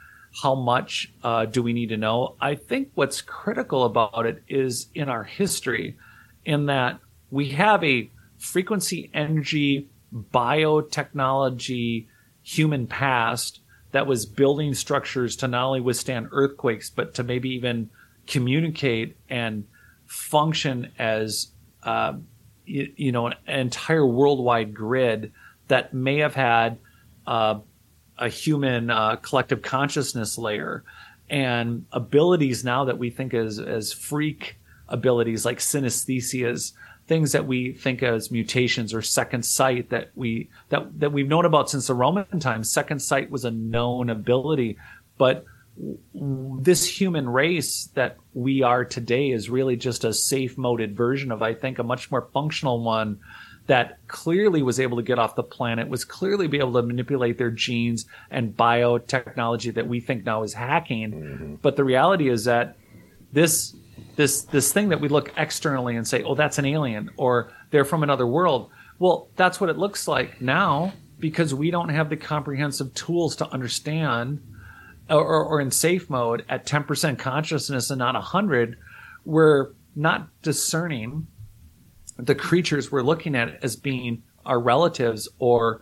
B: how much uh, do we need to know? I think what's critical about it is in our history, in that we have a frequency energy biotechnology human past that was building structures to not only withstand earthquakes, but to maybe even communicate and function as, uh, you, you know, an entire worldwide grid that may have had uh, a human uh, collective consciousness layer and abilities now that we think as as freak abilities like synesthesias things that we think as mutations or second sight that we that that we've known about since the roman times. Second sight was a known ability but this human race that we are today is really just a safe moded version of i think a much more functional one that clearly was able to get off the planet, was clearly be able to manipulate their genes and biotechnology that we think now is hacking. Mm-hmm. But the reality is that this this this thing that we look externally and say, "Oh, that's an alien," or "They're from another world." Well, that's what it looks like now because we don't have the comprehensive tools to understand, or, or, in safe mode at ten percent consciousness and not hundred, we're not discerning the creatures we're looking at as being our relatives or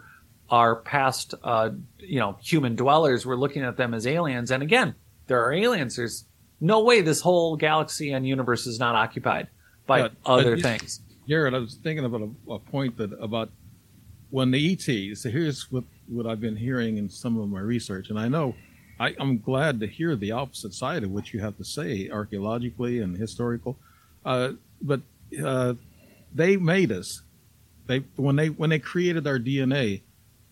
B: our past, uh, you know, human dwellers. We're looking at them as aliens. And again, there are aliens. There's no way this whole galaxy and universe is not occupied by
C: but
B: other
C: you-
B: things.
C: Jared, I was thinking about a, a point that about when the ETs. So here's what what I've been hearing in some of my research, and I know I, I'm glad to hear the opposite side of what you have to say, archaeologically and historical. Uh, but uh, they made us. They when they when they created our DNA,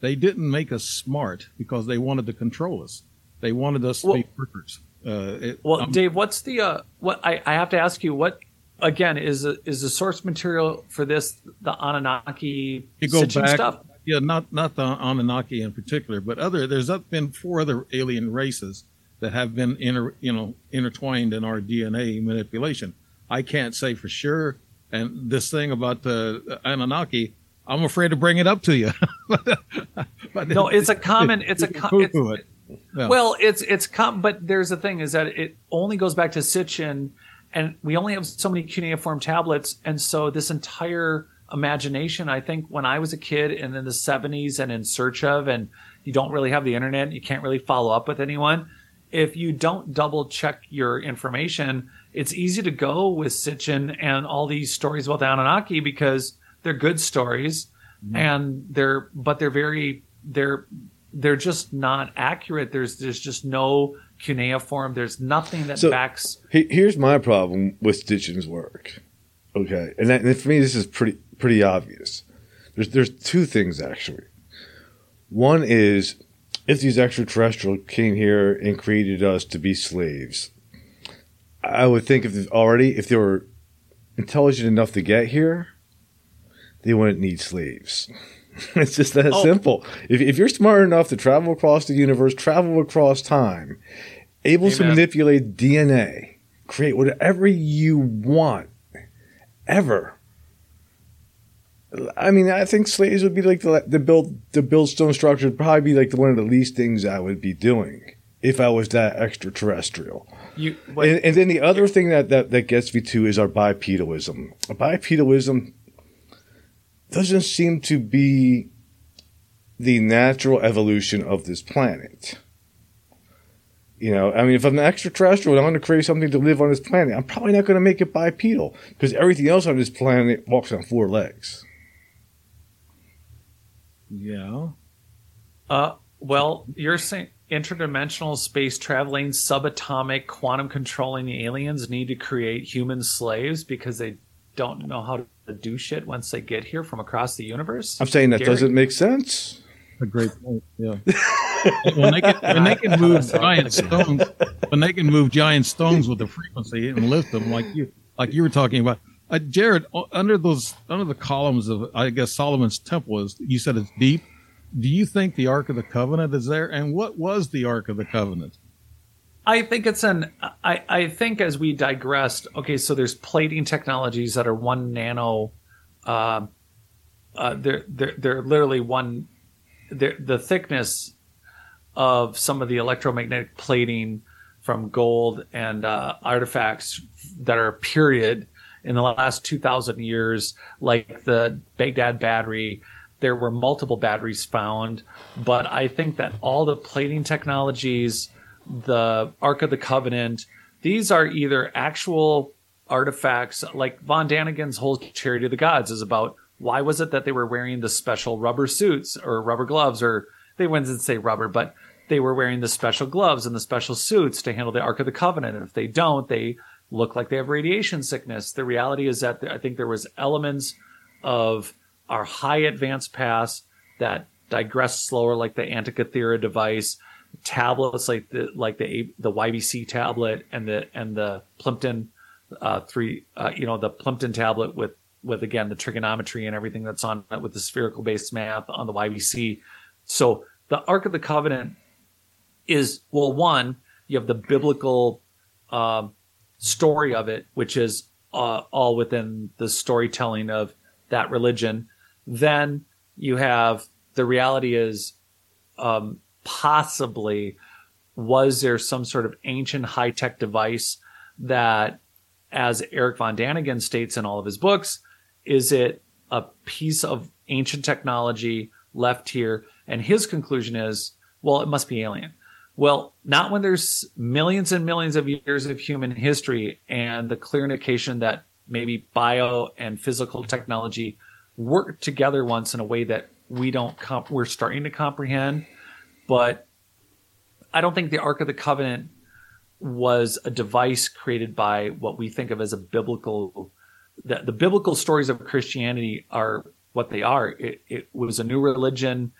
C: they didn't make us smart because they wanted to control us. They wanted us to be workers. Uh, it,
B: Well,
C: I'm-
B: Dave, what's the uh, what I, I have to ask you? What again is the, is the source material for this the Anunnaki
C: you go back
B: stuff?
C: yeah not not the anunnaki in particular but other there's up- been four other alien races that have been inter, you know intertwined in our dna manipulation i can't say for sure And this thing about the Anunnaki, I'm afraid to bring it up to you.
B: but no, it's a common. It's a com- it's, it. yeah. well, it's it's com- but there's the thing is that it only goes back to Sitchin, and we only have so many cuneiform tablets, and so this entire imagination. I think when I was a kid and in the 70s and in search of, and you don't really have the internet, you can't really follow up with anyone. If you don't double check your information, it's easy to go with Sitchin and all these stories about the Anunnaki because they're good stories mm-hmm. and they're, but they're very, they're, they're just not accurate. There's, there's just no cuneiform. There's nothing that so, backs.
A: Here's my problem with Sitchin's work. Okay. And, that, and for me, this is pretty, pretty obvious. There's there's two things actually. One is if these extraterrestrials came here and created us to be slaves, I would think if already if they were intelligent enough to get here, they wouldn't need slaves. it's just that oh. simple. If, if you're smart enough to travel across the universe, travel across time, able Amen. to manipulate DNA, create whatever you want, ever, I mean, I think slaves would be like the the build the build stone structure would probably be like the, one of the least things I would be doing if I was that extraterrestrial. You, and, and, then the other thing that, that that gets me to is our bipedalism. Bipedalism doesn't seem to be the natural evolution of this planet. You know, I mean, if I'm an extraterrestrial and I want to create something to live on this planet, I'm probably not going to make it bipedal because everything else on this planet walks on four legs.
C: Yeah.
B: Uh, well, you're saying interdimensional space traveling, subatomic, quantum controlling aliens need to create human slaves because they don't know how to do shit once they get here from across the universe?
A: I'm saying that Gary? doesn't make sense.
C: A great point. Yeah. when they can when they can move giant stones, when they can move giant stones with the frequency and lift them like you like you were talking about, uh, Jared, under those under the columns of I guess Solomon's temple is you said it's deep. Do you think the Ark of the Covenant is there? And what was the Ark of the Covenant?
B: I think it's an. I I think as we digressed. Okay, so there's plating technologies that are one nano. Uh, uh, they're they're they're literally one. They're, the thickness of some of the electromagnetic plating from gold and uh, artifacts that are period in the last 2000 years, like the Baghdad battery, there were multiple batteries found. But I think that all the plating technologies, the Ark of the Covenant, these are either actual artifacts, like Von Däniken's whole Chariot of the Gods is about why was it that they were wearing the special rubber suits or rubber gloves, or they wouldn't say rubber, but they were wearing the special gloves and the special suits to handle the Ark of the Covenant. And if they don't, they look like they have radiation sickness. The reality is that I think there was elements of our high advanced pass that digress slower, like the Antikythera device, tablets like the like the the YBC tablet and the and the Plimpton uh, three, uh, you know, the Plimpton tablet with with again the trigonometry and everything that's on it with the spherical based math on the YBC. So the Ark of the Covenant is well, one you have the biblical. Um, story of it, which is uh, all within the storytelling of that religion. Then you have the reality is um, possibly was there some sort of ancient high tech device that, as Erich von Däniken states in all of his books, is it a piece of ancient technology left here? And his conclusion is, well, it must be alien. Well, not when there's millions and millions of years of human history and the clear indication that maybe bio and physical technology work together once in a way that we don't comp- we're starting to comprehend. But I don't think the Ark of the Covenant was a device created by what we think of as a biblical the, the biblical stories of Christianity are what they are. It, it was a new religion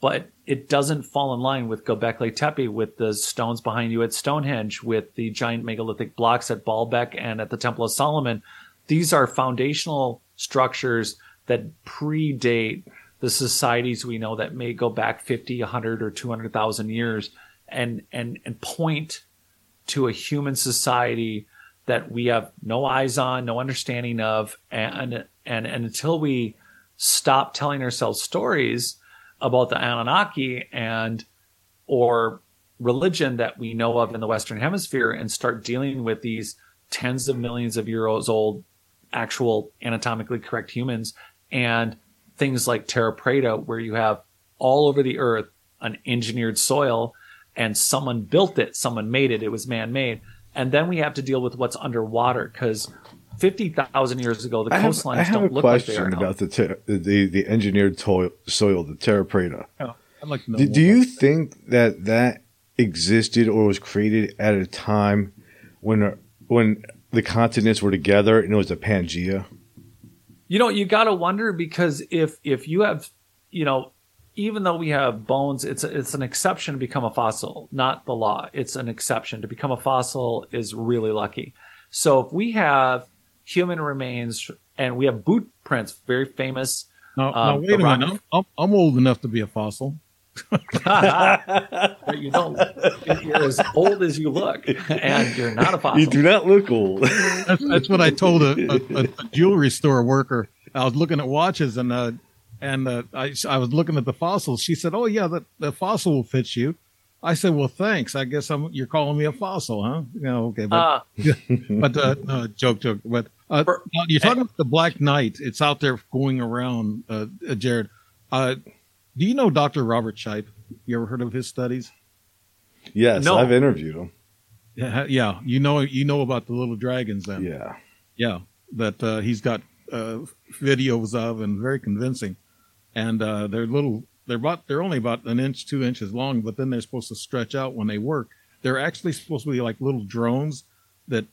B: but it doesn't fall in line with Göbekli Tepe, with the stones behind you at Stonehenge, with the giant megalithic blocks at Baalbek and at the Temple of Solomon. These are foundational structures that predate the societies we know that may go back 50, 100, or 200,000 years and, and, and point to a human society that we have no eyes on, no understanding of, and and, and until we stop telling ourselves stories about the Anunnaki and or religion that we know of in the Western Hemisphere and start dealing with these tens of millions of years old actual anatomically correct humans and things like terra preta where you have all over the earth an engineered soil and someone built it someone made it it was man-made and then we have to deal with what's underwater because 50,000 years ago the coastlines
A: I have, I have
B: don't
A: a
B: look
A: question
B: like they are
A: about the, ter- the the engineered to- soil the terra preta
C: Yeah, oh, I'd like to know.
A: do, do you
C: about
A: think that that existed or was created at a time when when the continents were together and it was a Pangea?
B: You know, you got to wonder because if if you have, you know, even though we have bones, it's a, it's an exception to become a fossil, not the law. It's an exception to become a fossil is really lucky. So if we have human remains and we have boot prints, very famous.
C: Now, now
B: Um,
C: wait a minute. I'm, I'm old enough to be a fossil.
B: but you don't. You're as old as you look, and you're not a fossil.
A: You do not look old.
C: That's, that's what I told a, a, a, a jewelry store worker. I was looking at watches and uh, and uh, I I was looking at the fossils. She said, "Oh yeah, the, the fossil will fit you." I said, "Well, thanks. I guess I'm you're calling me a fossil, huh?" You know, okay, but
B: Uh,
C: but uh, no, joke, joke. But uh,
B: For-
C: you're talking about the Black Knight. It's out there going around, uh, uh, Jared. Do you know Dr. Robert Shipe? You ever heard of his studies?
A: yes,
B: No.
A: I've interviewed him.
C: Yeah, yeah. You know, you know about the little dragons then.
A: Yeah.
C: Yeah, that uh, he's got uh, videos of and very convincing. And uh, they're little. They're about. They're only about an inch, two inches long, but then they're supposed to stretch out when they work. They're actually supposed to be like little drones that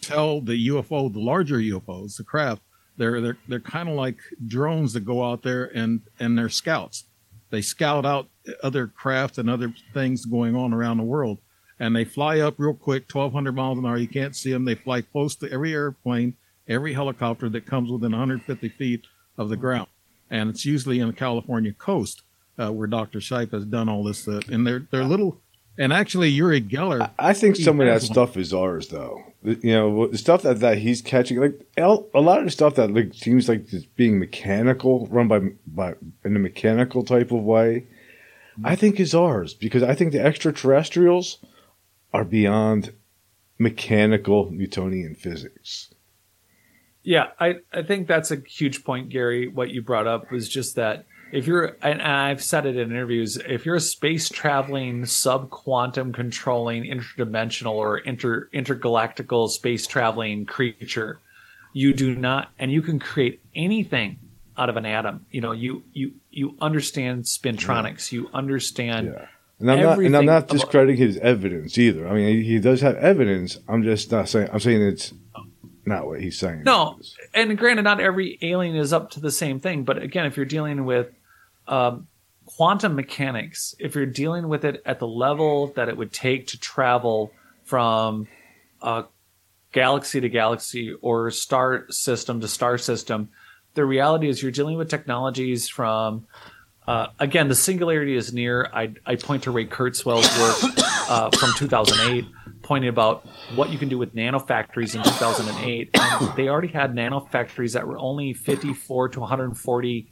C: tell the UFO, the larger UFOs, the craft. They're they're they're kind of like drones that go out there and and they're scouts. They scout out other craft and other things going on around the world and they fly up real quick, 1,200 miles an hour. You can't see them. They fly close to every airplane, every helicopter that comes within 150 feet of the ground. And it's usually in the California coast uh, where Dr. Shipe has done all this. Uh, and they're, they're little. And actually, Uri Geller,
A: I think some of that
C: one.
A: stuff is ours, though. You know, the stuff that, that he's catching, like a lot of the stuff that like seems like it's being mechanical, run by by in a mechanical type of way. I think is ours because I think the extraterrestrials are beyond mechanical Newtonian physics.
B: Yeah, I, I think that's a huge point, Gary. What you brought up was just that if you're, and I've said it in interviews, if you're a space traveling, sub quantum controlling, interdimensional or inter intergalactical space traveling creature, you do not, and you can create anything out of an atom. You know, you you you understand spintronics, you understand.
A: Yeah. And I'm not, and I'm not discrediting his evidence either. I mean, he does have evidence. I'm just not saying. I'm saying it's not what he's saying.
B: No, and granted, not every alien is up to the same thing. But again, if you're dealing with um, quantum mechanics, if you're dealing with it at the level that it would take to travel from uh, galaxy to galaxy or star system to star system, the reality is you're dealing with technologies from. Uh, again, the singularity is near. I, I point to Ray Kurzweil's work uh, from 2008, pointing about what you can do with nanofactories in 2008. And they already had nanofactories that were only 54 to 140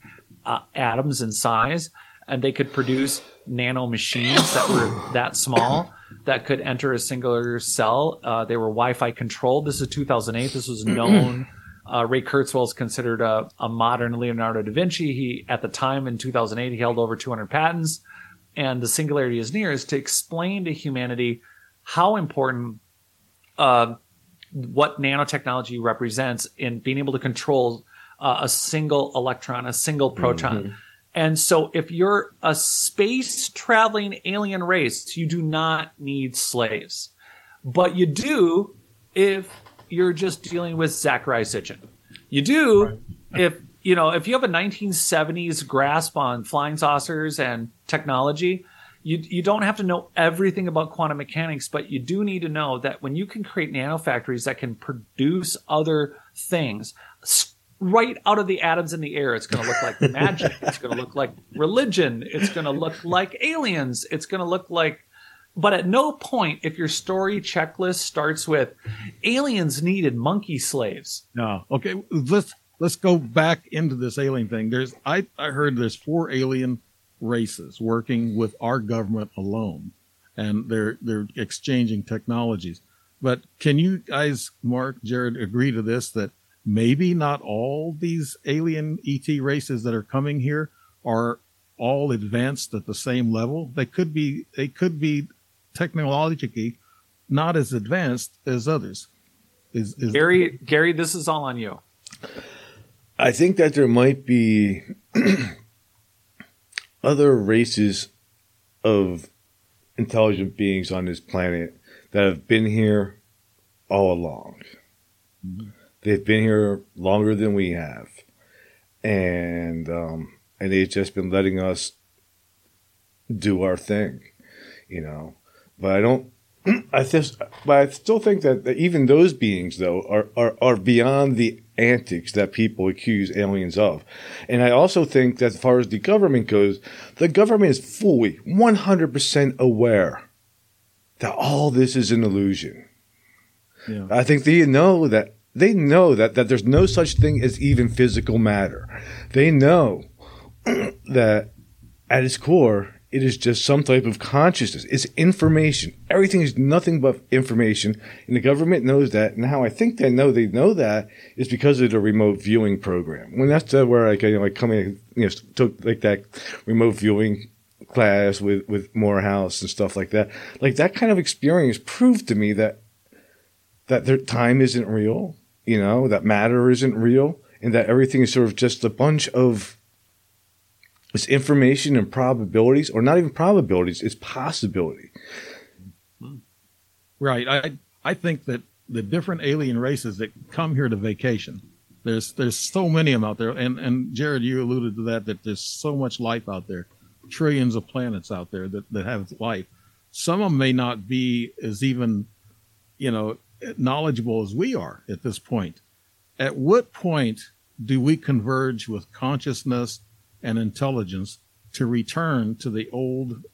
B: uh, atoms in size, and they could produce nano machines that were that small that could enter a singular cell. Uh, they were Wi-Fi controlled. This is 2008. This was known. Uh, Ray Kurzweil is considered a, a modern Leonardo da Vinci. He, at the time in 2008, he held over 200 patents. And the singularity is near is to explain to humanity how important uh, what nanotechnology represents in being able to control uh, a single electron, a single proton. And so, if you're a space traveling alien race, you do not need slaves, but you do if you're just dealing with Zecharia Sitchin. You do if you know if you have a 1970s grasp on flying saucers and technology. You, you don't have to know everything about quantum mechanics, but you do need to know that when you can create nanofactories that can produce other things right out of the atoms in the air, it's going to look like magic. It's going to look like religion. It's going to look like aliens. It's going to look like but at no point, if your story checklist starts with aliens needed monkey slaves.
C: No. Okay. Let's let's go back into this alien thing. There's I, I heard there's four alien races working with our government alone. And they're they're exchanging technologies. But can you guys, Mark, Jared, agree to this that maybe not all these alien ET races that are coming here are all advanced at the same level? They could be they could be technologically not as advanced as others.
B: Is, is Gary Gary, this is all on you.
A: I think that there might be other races of intelligent beings on this planet that have been here all along. Mm-hmm. They've been here longer than we have, and um, and they've just been letting us do our thing, you know. But I don't. I just, but I still think that, that even those beings, though, are, are, are beyond the antics that people accuse aliens of. And I also think that as far as the government goes, the government is fully 100% aware that all this is an illusion. Yeah. I think they know that they know that, that there's no such thing as even physical matter. They know that at its core, it is just some type of consciousness. It's information. Everything is nothing but information. And the government knows that. And how I think they know they know that is because of the remote viewing program. When that's where I, you know, like coming, you know, took like that remote viewing class with, with Morehouse and stuff like that. Like that kind of experience proved to me that, that their time isn't real, you know, that matter isn't real and that everything is sort of just a bunch of it's information and probabilities, or not even probabilities, it's possibility.
C: Right. I I think that the different alien races that come here to vacation, there's there's so many of them out there, and and Jared, you alluded to that that there's so much life out there, trillions of planets out there that that have life. Some of them may not be as even, you know, knowledgeable as we are at this point. At what point do we converge with consciousness and intelligence to return to the old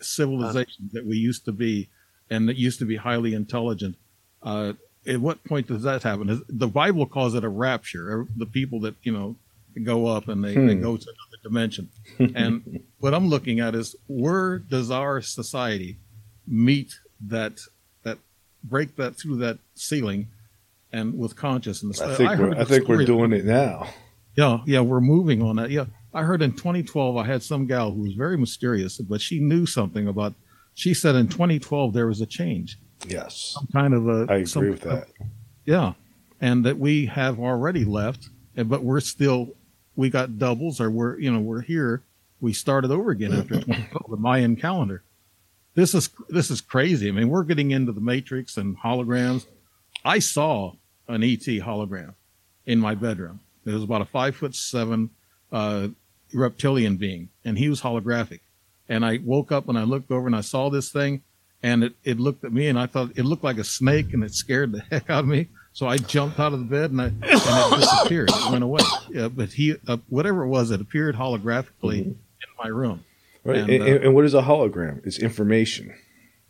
C: civilization that we used to be and that used to be highly intelligent. Uh, at what point does that happen? The Bible calls it a rapture. The people that, you know, go up and they, hmm. they go to another dimension. and what I'm looking at is where does our society meet that break that through that ceiling and with consciousness?
A: I think, I we're, I think we're doing it now.
C: Yeah, yeah, we're moving on that. Yeah, I heard in 2012 I had some gal who was very mysterious, but she knew something about. She said in 2012 there was a change.
A: Yes,
C: some kind of a.
A: I agree some, with that.
C: yeah, and that we have already left, but we're still. We got doubles, or we're you know we're here. We started over again after 2012, the Mayan calendar. This is this is crazy. I mean, we're getting into the matrix and holograms. I saw an ET hologram in my bedroom. It was about a five foot seven uh, reptilian being, and he was holographic. And I woke up and I looked over and I saw this thing, and it, it looked at me and I thought it looked like a snake, and it scared the heck out of me. So I jumped out of the bed and, I, and it disappeared. It went away. Yeah, but he, uh, whatever it was, it appeared holographically mm-hmm. in my room.
A: Right. And, and, uh, and, what is a hologram? It's information.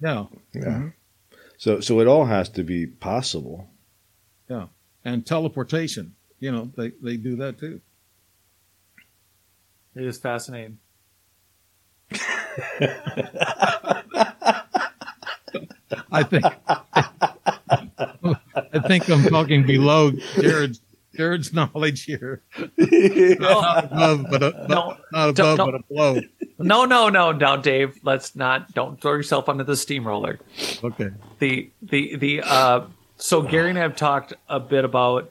C: Yeah.
A: Yeah. Mm-hmm. So, so it all has to be possible.
C: Yeah. And teleportation you know, they, they do that too.
B: It is fascinating.
C: I think I think I'm talking below Jared's Jared's knowledge here. not above, but, a, no, not above, no, but below.
B: No, no, no, no, Dave. Let's not. Don't throw yourself under the steamroller.
C: Okay.
B: The the the. uh So Gary and I have talked a bit about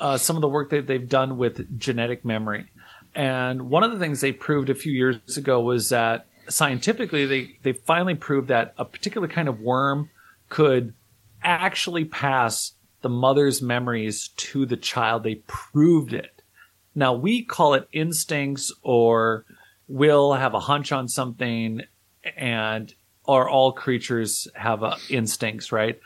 B: uh, some of the work that they've done with genetic memory. And one of the things they proved a few years ago was that scientifically, they, they finally proved that a particular kind of worm could actually pass the mother's memories to the child. They proved it. Now we call it instincts or will have a hunch on something and or all creatures have instincts, right?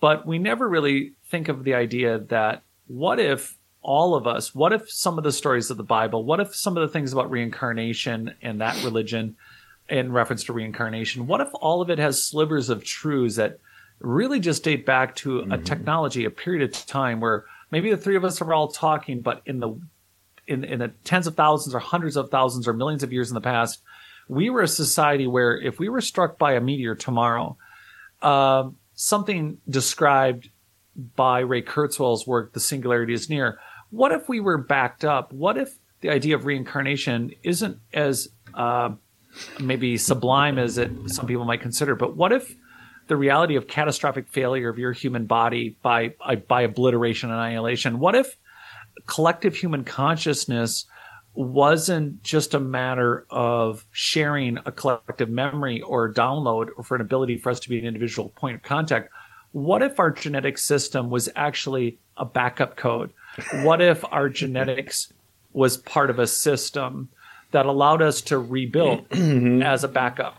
B: But we never really think of the idea that what if all of us, what if some of the stories of the Bible, what if some of the things about reincarnation and that religion, in reference to reincarnation. What if all of it has slivers of truths that really just date back to mm-hmm. a technology, a period of time where maybe the three of us are all talking, but in the in, in the tens of thousands or hundreds of thousands or millions of years in the past, we were a society where if we were struck by a meteor tomorrow, uh, something described by Ray Kurzweil's work, The Singularity is Near, what if we were backed up? What if the idea of reincarnation isn't as uh, maybe sublime as it some people might consider, but what if the reality of catastrophic failure of your human body by by obliteration and annihilation? What if collective human consciousness wasn't just a matter of sharing a collective memory or download or for an ability for us to be an individual point of contact. What if our genetic system was actually a backup code? What if our genetics was part of a system that allowed us to rebuild mm-hmm. as a backup?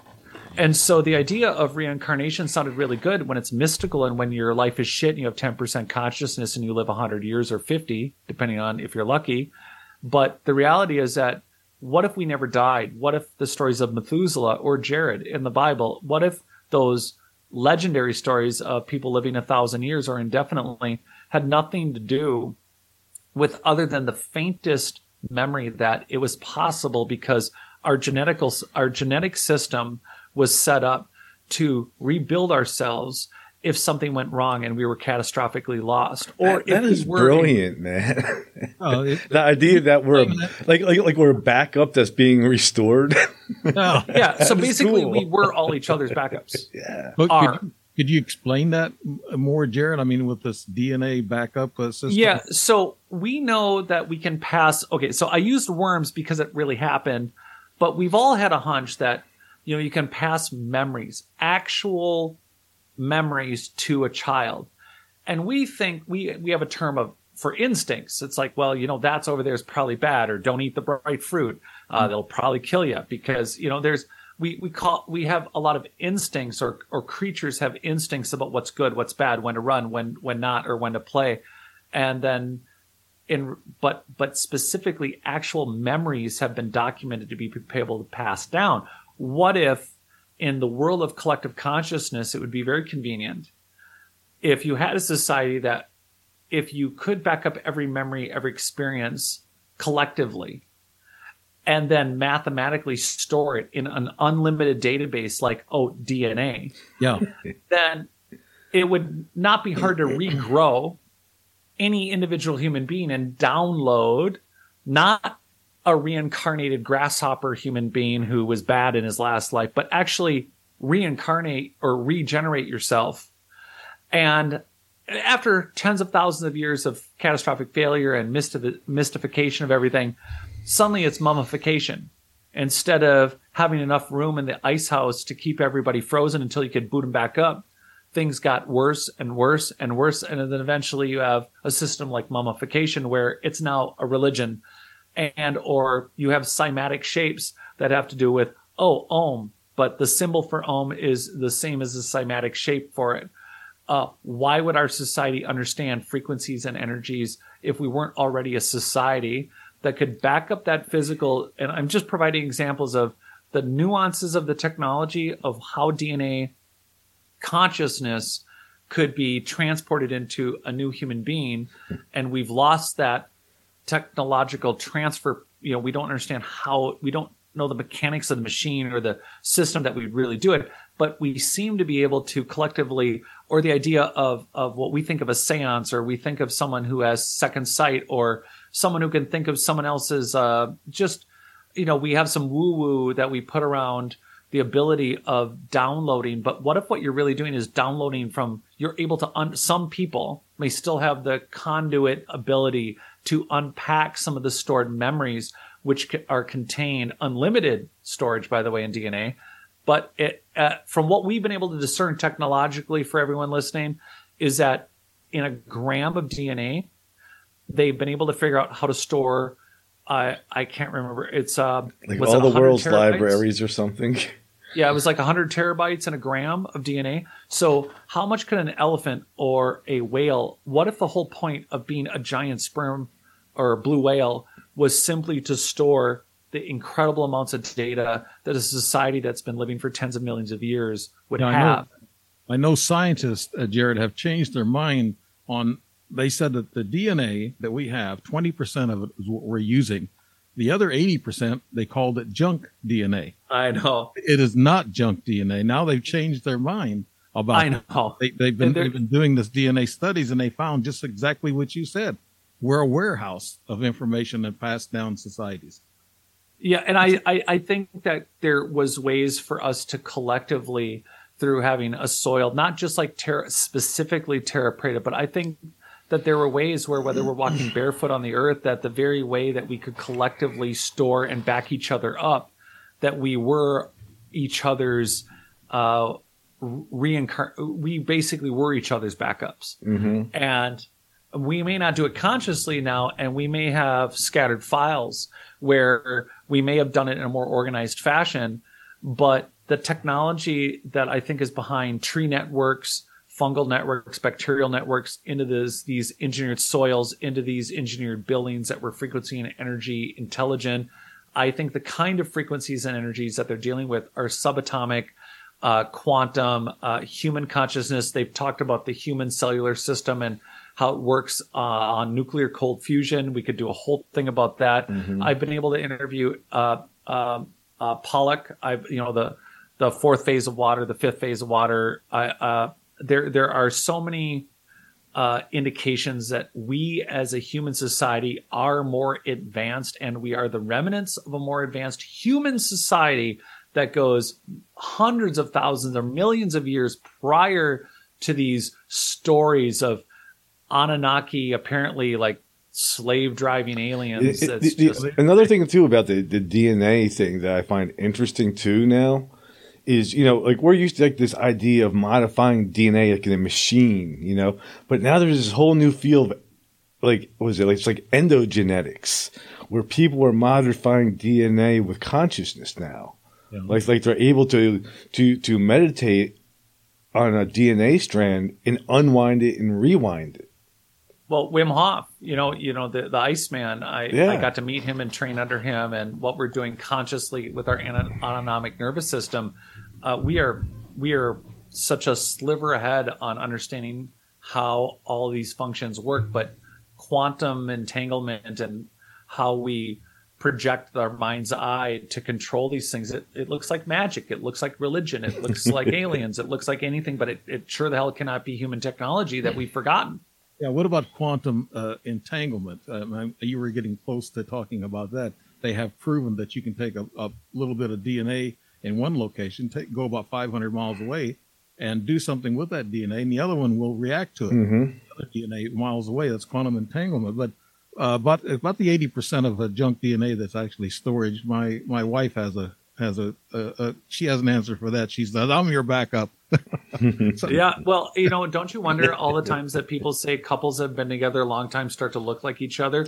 B: And so the idea of reincarnation sounded really good when it's mystical and when your life is shit and you have 10% consciousness and you live 100 years or 50, depending on if you're lucky. But the reality is that what if we never died? What if the stories of Methuselah or Jared in the Bible, what if those legendary stories of people living a thousand years or indefinitely had nothing to do with other than the faintest memory that it was possible because our genetical our genetic system was set up to rebuild ourselves if something went wrong and we were catastrophically lost,
A: or that, that is we brilliant, in, man. Oh, it, the idea that we're like like like we're a backup that's being restored.
B: Oh. yeah. So basically, cool. we were all each other's backups.
A: yeah.
C: But Are. Could, could, you explain that more, Jared? I mean, with this DNA backup uh, system.
B: Yeah. So we know that we can pass. Okay. So I used worms because it really happened, but we've all had a hunch that you know you can pass memories, actual memories to a child. And we think we we have a term of for instincts. It's like, well, you know, that's over there is probably bad, or don't eat the bright fruit. Uh, they'll probably kill you because you know there's we we call we have a lot of instincts, or or creatures have instincts about what's good, what's bad, when to run, when when not, or when to play, and then in but but specifically actual memories have been documented to be able to pass down. What if in the world of collective consciousness, it would be very convenient if you had a society that if you could back up every memory, every experience collectively, and then mathematically store it in an unlimited database like oh DNA,
C: yeah,
B: then it would not be hard to regrow any individual human being and download not a reincarnated grasshopper human being who was bad in his last life, but actually reincarnate or regenerate yourself. And after tens of thousands of years of catastrophic failure and mystification of everything, suddenly it's mummification. Instead of having enough room in the ice house to keep everybody frozen until you could boot them back up, things got worse and worse and worse. And then eventually you have a system like mummification where it's now a religion and or you have cymatic shapes that have to do with oh ohm but the symbol for ohm is the same as the cymatic shape for it. Uh, why would our society understand frequencies and energies if we weren't already a society that could back up that physical? And i'm just providing examples of the nuances of the technology of how dna consciousness could be transported into a new human being and we've lost that technological transfer, you know, we don't understand how we don't know the mechanics of the machine or the system that we really do it, but we seem to be able to collectively, or the idea of of what we think of a séance, or we think of someone who has second sight, or someone who can think of someone else's uh, just, you know, we have some woo woo that we put around the ability of downloading. But what if what you're really doing is downloading from? You're able to. Un- some people may still have the conduit ability to unpack some of the stored memories, which are contained unlimited storage, by the way, in DNA. But it, uh, from what we've been able to discern technologically for everyone listening, is that in a gram of DNA, they've been able to figure out how to store. Uh, I can't remember. It's uh,
A: like all the world's terabytes? libraries or something.
B: Yeah, it was like 100 terabytes in a gram of DNA. So, how much could an elephant or a whale? What if the whole point of being a giant sperm or blue whale was simply to store the incredible amounts of data that a society that's been living for tens of millions of years would
C: I
B: have.
C: know. I know scientists, uh, Jared, have changed their mind on. They said that the DNA that we have, twenty percent of it is what we're using. The other eighty percent, they called it junk DNA.
B: I know.
C: It is not junk DNA. Now they've changed their mind about.
B: I know.
C: They, they've been they've been doing this DNA studies, and they found just exactly what you said. We're a warehouse of information that passed down societies.
B: Yeah, and I, I, I think that there was ways for us to collectively, through having a soil, not just like terra, specifically terra preta, but I think that there were ways where whether we're walking barefoot on the earth, that the very way that we could collectively store and back each other up, that we were each other's uh, reincarn. We basically were each other's backups and we may not do it consciously now and we may have scattered files where we may have done it in a more organized fashion but the technology that i think is behind tree networks fungal networks bacterial networks into this, these engineered soils into these engineered buildings that were frequency and energy intelligent i think the kind of frequencies and energies that they're dealing with are subatomic uh, quantum, uh, human consciousness. They've talked about the human cellular system and how it works uh, on nuclear cold fusion. We could do a whole thing about that. I've been able to interview uh, um uh, Pollack. I've you know the the fourth phase of water, the fifth phase of water. I, uh, there there are so many uh, indications that we as a human society are more advanced and we are the remnants of a more advanced human society that goes hundreds of thousands or millions of years prior to these stories of Anunnaki apparently like slave driving aliens.
A: It- it- the-
B: just
A: another thing too about the, the DNA thing that I find interesting too now is you know like we're used to like this idea of modifying DNA like in a machine, you know, but now there's this whole new field of like what was it like it's like endogenetics where people are modifying DNA with consciousness now.
C: Yeah.
A: Like like they're able to to to meditate on a DNA strand and unwind it and rewind it.
B: Well, Wim Hof, you know, you know the the Iceman. I
A: Yeah.
B: I got to meet him and train under him, and what we're doing consciously with our autonomic nervous system. Uh, we are we are such a sliver ahead on understanding how all these functions work, but quantum entanglement and how we project our mind's eye to control these things. It, it looks like magic. It looks like religion. It looks like aliens. It looks like anything, but it, it sure the hell cannot be human technology that we've forgotten.
C: Yeah. What about quantum uh, entanglement? Um, you were getting close to talking about that. They have proven that you can take a, a little bit of DNA in one location, take, go about 500 miles away, and do something with that DNA, and the other one will react to it.
A: Mm-hmm.
C: DNA miles away. That's quantum entanglement. But uh, about about the 80 percent of the junk DNA that's actually storage. My my wife has a has a, a, a she has an answer for that. She says, "I'm your backup." So-
B: Yeah, well, you know, don't you wonder all the times that people say couples have been together a long time start to look like each other?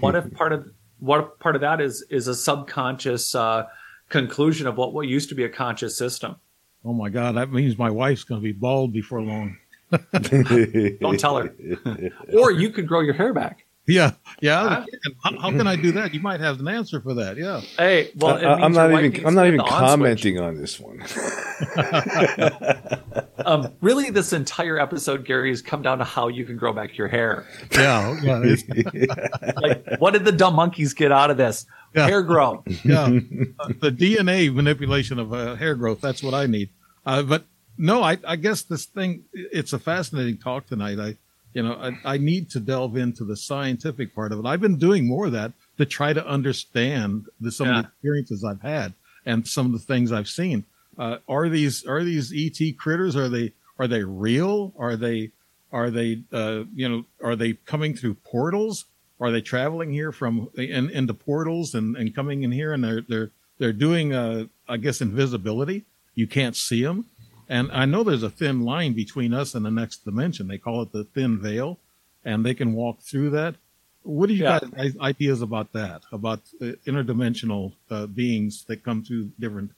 B: What if part of what part of that is is a subconscious uh, conclusion of what what used to be a conscious system?
C: Oh my God, that means my wife's going to be bald before long.
B: Don't tell her. Or you could grow your hair back.
C: Yeah, yeah.
B: Huh?
C: How, how can I do that? You might have an answer for that. Yeah.
B: Hey, well, it
A: I, am not even. I'm not even
B: the on
A: commenting on this one.
B: Um, really, this entire episode, Gary, has come down to how you can grow back your hair.
C: Yeah. Yeah.
B: Like, what did the dumb monkeys get out of this?
C: Yeah.
B: Hair growth.
C: yeah. Uh, the DNA manipulation of uh, hair growth. That's what I need. Uh, but no, I, I guess this thing, it's a fascinating talk tonight. I, you know, I, I need to delve into the scientific part of it. I've been doing more of that to try to understand the, some of the experiences I've had and some of the things I've seen. Uh, are these, are these ET critters? Are they, are they real? Are they, are they, uh, you know, are they coming through portals? Are they traveling here from in, into portals and, and coming in here and they're they're they're doing uh, I guess invisibility. You can't see them, and I know there's a thin line between us and the next dimension. They call it the thin veil, and they can walk through that. What do you
B: Yeah.
C: guys ideas about that? About uh, interdimensional uh, beings that come through different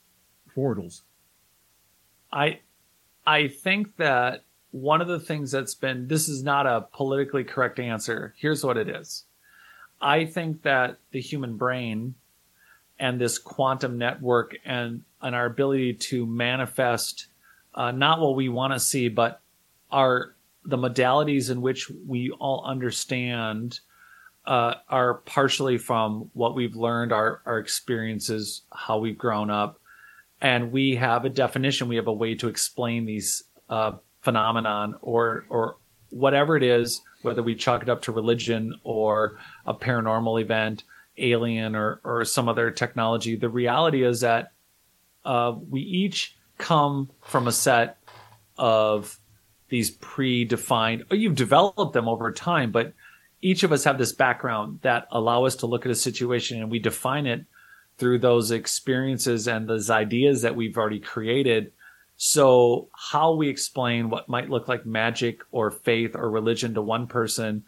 C: portals?
B: I I think that one of the things that's been this is not a politically correct answer. Here's what it is. I think that the human brain and this quantum network and and our ability to manifest uh, not what we want to see, but our the modalities in which we all understand uh, are partially from what we've learned, our our experiences, how we've grown up, and we have a definition. We have a way to explain these uh, phenomenon or or whatever it is, whether we chalk it up to religion or a paranormal event, alien or or some other technology. The reality is that uh, we each come from a set of these predefined, or you've developed them over time, but each of us have this background that allow us to look at a situation and we define it through those experiences and those ideas that we've already created. So how we explain what might look like magic or faith or religion to one person,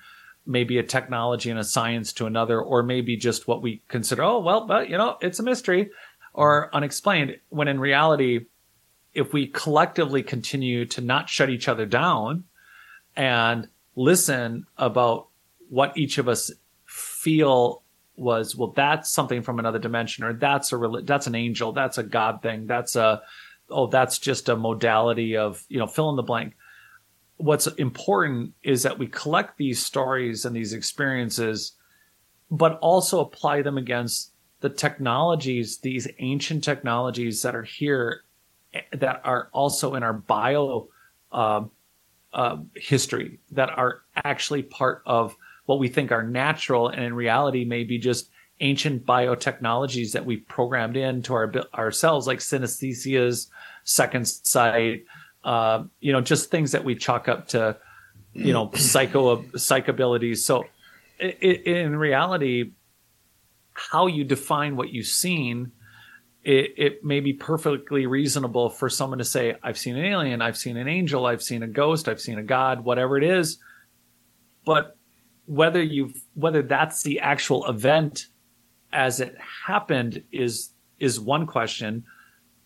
B: maybe a technology and a science to another, or maybe just what we consider, oh, well, but you know, it's a mystery or unexplained. When in reality, if we collectively continue to not shut each other down and listen about what each of us feel was well that's something from another dimension or that's a that's an angel that's a god thing that's a oh that's just a modality of you know fill in the blank. What's important is that we collect these stories and these experiences but also apply them against the technologies these ancient technologies that are here that are also in our bio uh, uh, history that are actually part of what we think are natural and in reality may be just ancient biotechnologies that we've programmed into our ourselves like synesthesias second sight uh, you know just things that we chalk up to you know psycho psych abilities so it, it, in reality how you define what you've seen it, it may be perfectly reasonable for someone to say, I've seen an alien, I've seen an angel, I've seen a ghost, I've seen a god, whatever it is. But whether you've whether that's the actual event as it happened is is one question.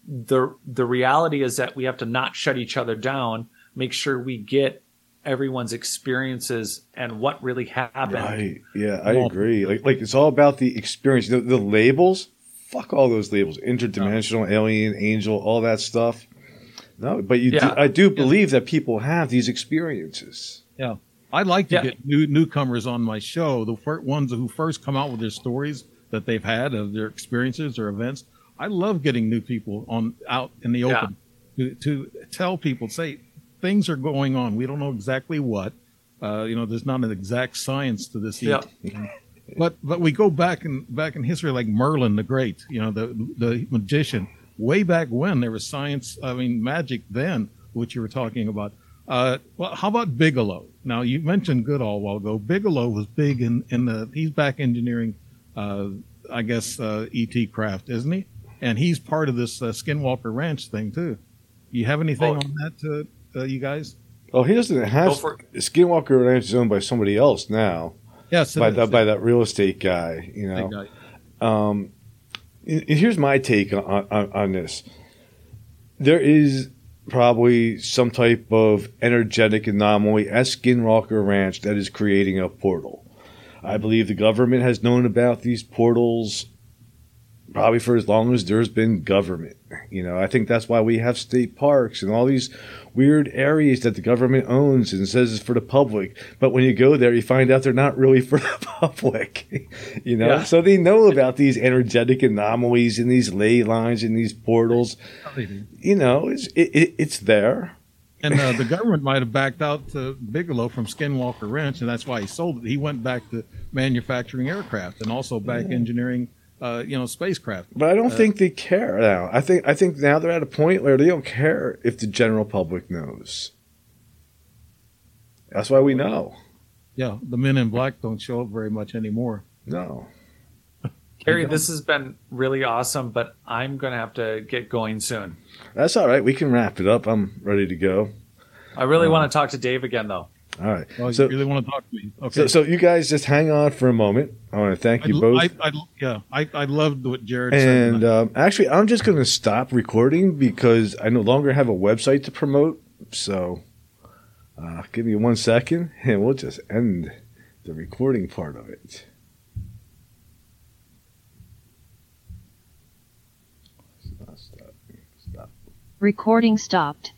B: The the reality is that we have to not shut each other down, make sure we get everyone's experiences and what really happened.
A: Right. Yeah, I agree. Like like it's all about the experience. The, the labels fuck all those labels interdimensional, no. alien, angel, all that stuff. No, but you yeah. do, I do believe yeah. that people have these experiences.
C: Yeah. I'd like to yeah. get new newcomers on my show, the ones who first come out with their stories that they've had of their experiences or events. I love getting new people on out in the open to, to tell people, say things are going on. We don't know exactly what. Uh, you know, there's not an exact science to this. Yeah but but we go back in back in history like Merlin the Great, you know, the the magician. Way back when there was science, I mean magic then, which you were talking about. Uh, well, how about Bigelow? Now you mentioned Goodall a while ago. Bigelow was big in in the he's back engineering, uh, I guess uh, ET craft, isn't he? And he's part of this uh, Skinwalker Ranch thing too. You have anything oh. on that, uh, uh, you guys?
A: Oh, he doesn't have Skinwalker Ranch is owned by somebody else now.
C: Yes,
A: by that by that real estate guy. You know, um, here's my take on, on, on this. There is probably some type of energetic anomaly at Skinwalker Ranch that is creating a portal. I believe the government has known about these portals probably for as long as there's been government. You know, I think that's why we have state parks and all these weird areas that the government owns and says it's for the public. But when you go there, you find out they're not really for the public. you know, yeah. so they know about these energetic anomalies and these ley lines and these portals. You know, it's it, it, it's there.
C: And uh, the government might have backed out to Bigelow from Skinwalker Ranch, and that's why he sold it. He went back to manufacturing aircraft and also back yeah. engineering uh, you know, spacecraft.
A: But I don't uh, think they care now. I think I think now they're at a point where they don't care if the general public knows. That's why we know.
C: Yeah, the men in black don't show up very much anymore.
A: No.
B: Gary, this has been really awesome, but I'm going to have to get going soon.
A: That's all right. We can wrap it up. I'm ready to go.
B: I really uh, want to talk to Dave again, though.
A: All right.
C: Well, so, you really want to talk to me?
A: Okay. So, so, you guys just hang on for a moment. I want to thank you
C: I,
A: both.
C: I, I, yeah, I, I loved what Jared
A: and, said. And um, actually, I'm just going to stop recording because I no longer have a website to promote. So uh, give me one second and we'll just end the recording part of it.
D: Recording stopped.